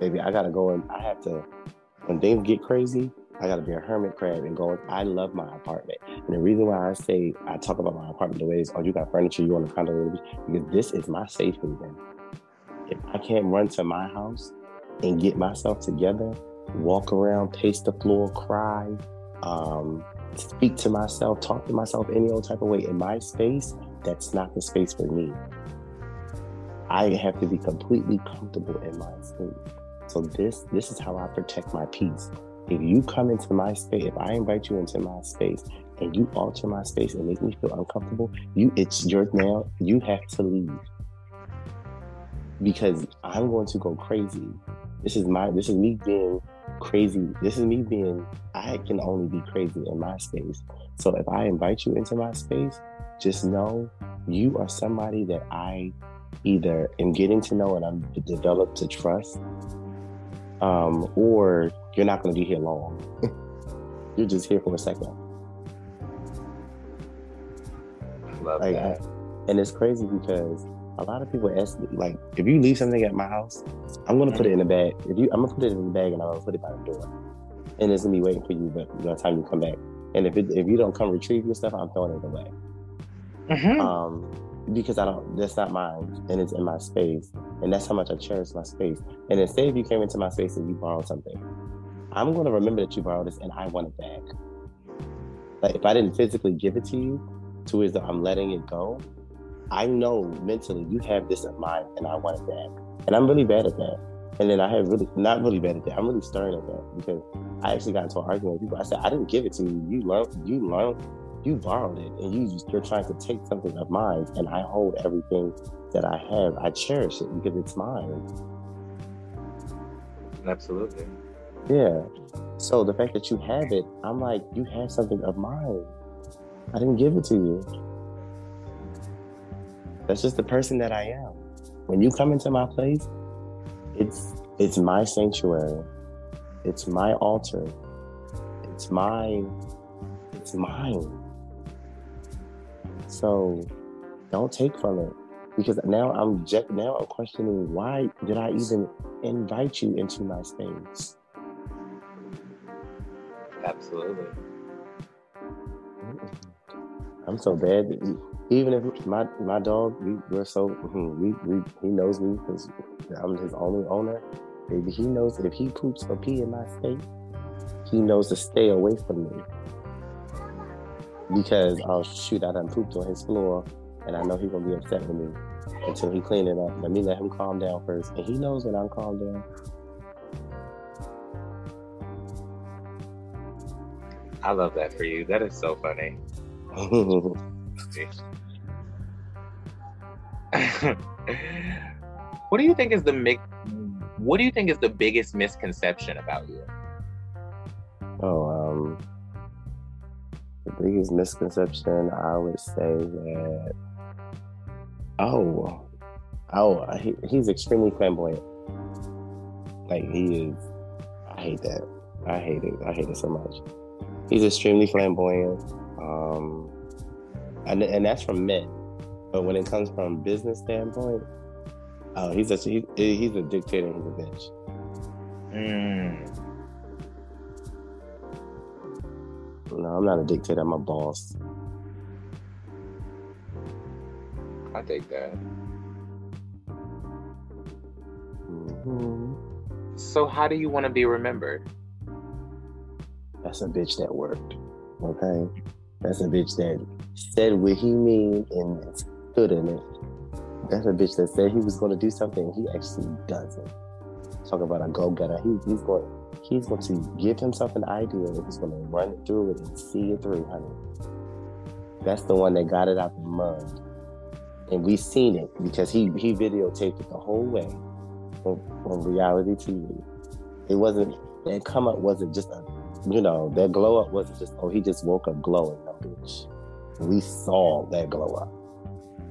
Baby, I gotta go and I have to when things get crazy, I gotta be a hermit crab and go. I love my apartment. And the reason why I say I talk about my apartment the way is, oh, you got furniture, you want a condo, because this is my safe haven. If I can't run to my house and get myself together, walk around, pace the floor, cry, um, speak to myself, talk to myself any old type of way in my space, that's not the space for me. I have to be completely comfortable in my space. So this this is how I protect my peace. If you come into my space, if I invite you into my space and you alter my space and make me feel uncomfortable, you it's yours now. You have to leave because I'm going to go crazy. This is my this is me being crazy. This is me being I can only be crazy in my space. So if I invite you into my space, just know you are somebody that I either am getting to know and I'm developed to trust, um, or you're not going to be here long. you're just here for a second. Love like, that. and it's crazy because a lot of people ask me, like, if you leave something at my house, I'm gonna put it in a bag. If you, I'm gonna put it in the bag and I'm gonna put it by the door, and it's gonna be waiting for you. But by the time you come back, and if it, if you don't come retrieve your stuff, I'm throwing it away. Mm-hmm. Um, because I don't. That's not mine, and it's in my space, and that's how much I cherish my space. And then, say if you came into my space and you borrowed something, I'm gonna remember that you borrowed this, and I want it back. Like if I didn't physically give it to you, to is that I'm letting it go. I know mentally you have this in mind, and I want it back, and I'm really bad at that. And then I have really not really bad at that. I'm really stern at that because I actually got into an argument with people. I said I didn't give it to you. You learned. You learned you borrowed it and you you're trying to take something of mine and I hold everything that I have. I cherish it because it's mine. Absolutely. Yeah. So the fact that you have it, I'm like, you have something of mine. I didn't give it to you. That's just the person that I am. When you come into my place, it's it's my sanctuary. It's my altar. It's my it's mine. So don't take from it because now I'm just, now I'm questioning why did I even invite you into my space? Absolutely. I'm so bad. Even if my my dog, we, we're so hmm, we, we he knows me because I'm his only owner. Maybe he knows if he poops or pee in my space, he knows to stay away from me because I'll shoot, I done pooped on his floor, and I know he's gonna be upset with me until he clean it up. Let me let him calm down first, and he knows when I'm calmed down. I love that for you. That is so funny. what do you think is the mi- What do you think is the biggest misconception about you? Oh, um, the biggest misconception I would say that oh oh he, he's extremely flamboyant. Like he is I hate that. I hate it. I hate it so much. He's extremely flamboyant. Um and and that's from men. But when it comes from business standpoint, oh he's a he, he's a dictator he's a bitch. Mm. No, I'm not a dictator. I'm a boss. I take that. Mm-hmm. So, how do you want to be remembered? That's a bitch that worked. Okay, that's a bitch that said what he mean and stood in it. That's a bitch that said he was going to do something. He actually doesn't. Talk about a go getter. He, he's going. He's going to give himself an idea and he's going to run through it and see it through, honey. That's the one that got it out the mud. And we seen it because he he videotaped it the whole way on, on reality TV. It wasn't that come up wasn't just a you know, that glow up wasn't just oh he just woke up glowing, no bitch. We saw that glow up.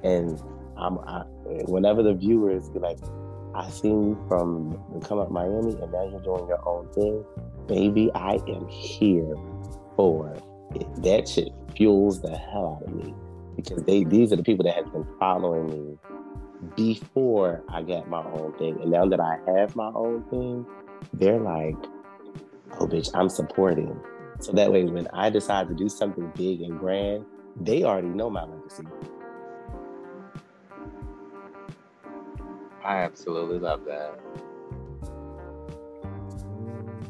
And I'm I, whenever the viewers be like, I seen you from come up Miami and now you're doing your own thing, baby, I am here for it. That shit fuels the hell out of me because they these are the people that have been following me before I got my own thing. And now that I have my own thing, they're like, oh bitch, I'm supporting. So that way when I decide to do something big and grand, they already know my legacy. I absolutely love that.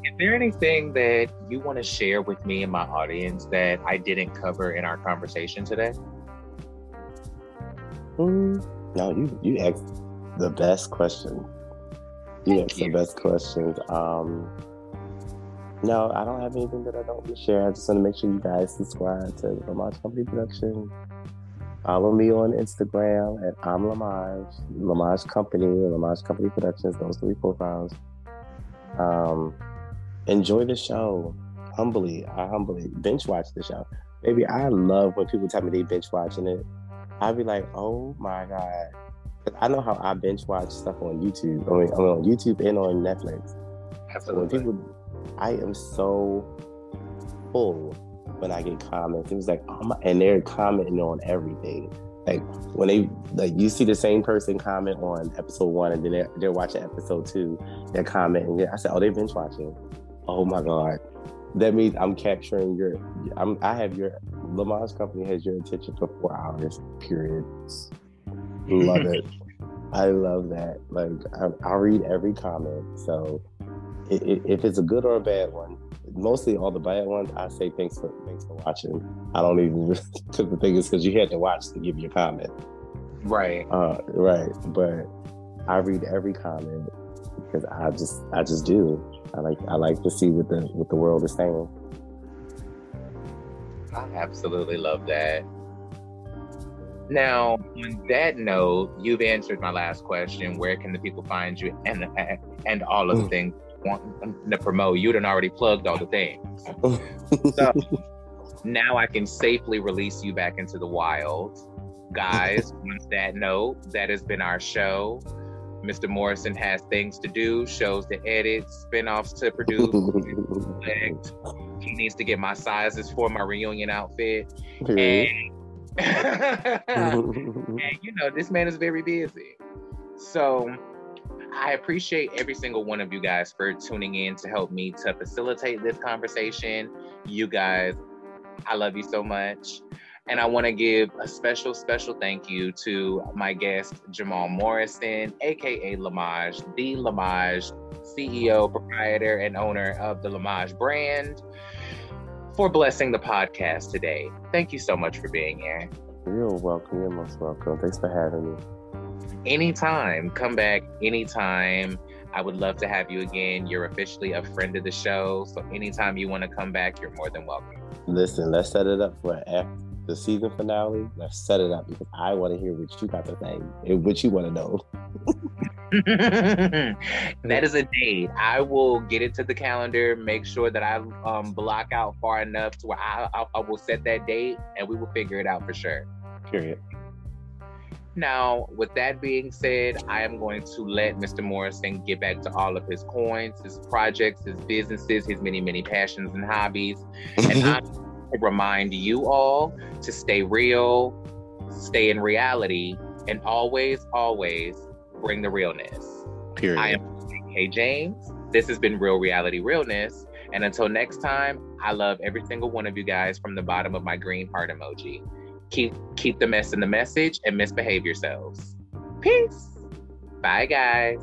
Is there anything that you want to share with me and my audience that I didn't cover in our conversation today? Mm, no, you you asked the best question. You Thank asked you. the best questions. Um, no, I don't have anything that I don't want to share. I just want to make sure you guys subscribe to Lamaj Company Production. Follow me on Instagram at I'm Lamaj, Lamaj Company, Lamaj Company Productions, those three profiles. Um, enjoy the show. Humbly, I humbly bench watch the show. Baby, I love when people tell me they bench watching it. I'd be like, oh my God. I know how I bench watch stuff on YouTube. I mean, I mean on YouTube and on Netflix. Absolutely. So when people, I am so full when I get comments. It was like, oh my, and they're commenting on everything. Like when they like you see the same person comment on episode one and then they're, they're watching episode two, they're commenting. I said, oh, they've been watching. Oh my god, that means I'm capturing your. I'm. I have your. Lamaj's company has your attention for four hours. Period. Love it. I love that. Like I, I read every comment. So it, it, if it's a good or a bad one, mostly all the bad ones, I say thanks for thanks for watching. I don't even because the thing is because you had to watch to give your comment. Right. Uh, right. But I read every comment because I just I just do. I like I like to see what the what the world is saying. I absolutely love that. Now, on that note, you've answered my last question. Where can the people find you and and all of the mm. things want to promote? You done already plugged all the things. so now I can safely release you back into the wild. Guys, on that note, that has been our show. Mr. Morrison has things to do, shows to edit, spinoffs to produce. he needs to get my sizes for my reunion outfit. And, and, you know, this man is very busy. So I appreciate every single one of you guys for tuning in to help me to facilitate this conversation. You guys, I love you so much. And I want to give a special, special thank you to my guest, Jamal Morrison, aka Lamaj, the Lamaj CEO, proprietor, and owner of the Lamaj brand, for blessing the podcast today. Thank you so much for being here. You're welcome. You're most welcome. Thanks for having me. Anytime. Come back anytime. I would love to have you again. You're officially a friend of the show. So anytime you want to come back, you're more than welcome. Listen, let's set it up for the season finale, let's set it up because I want to hear what you got to say and what you want to know. that is a date. I will get it to the calendar, make sure that I um, block out far enough to where I, I, I will set that date and we will figure it out for sure. Period. Now, with that being said, I am going to let Mr. Morrison get back to all of his coins, his projects, his businesses, his many, many passions and hobbies. and mm-hmm. I'm remind you all to stay real, stay in reality, and always, always bring the realness. Period. I am K. James. This has been Real Reality Realness. And until next time, I love every single one of you guys from the bottom of my green heart emoji. Keep keep the mess in the message and misbehave yourselves. Peace. Bye guys.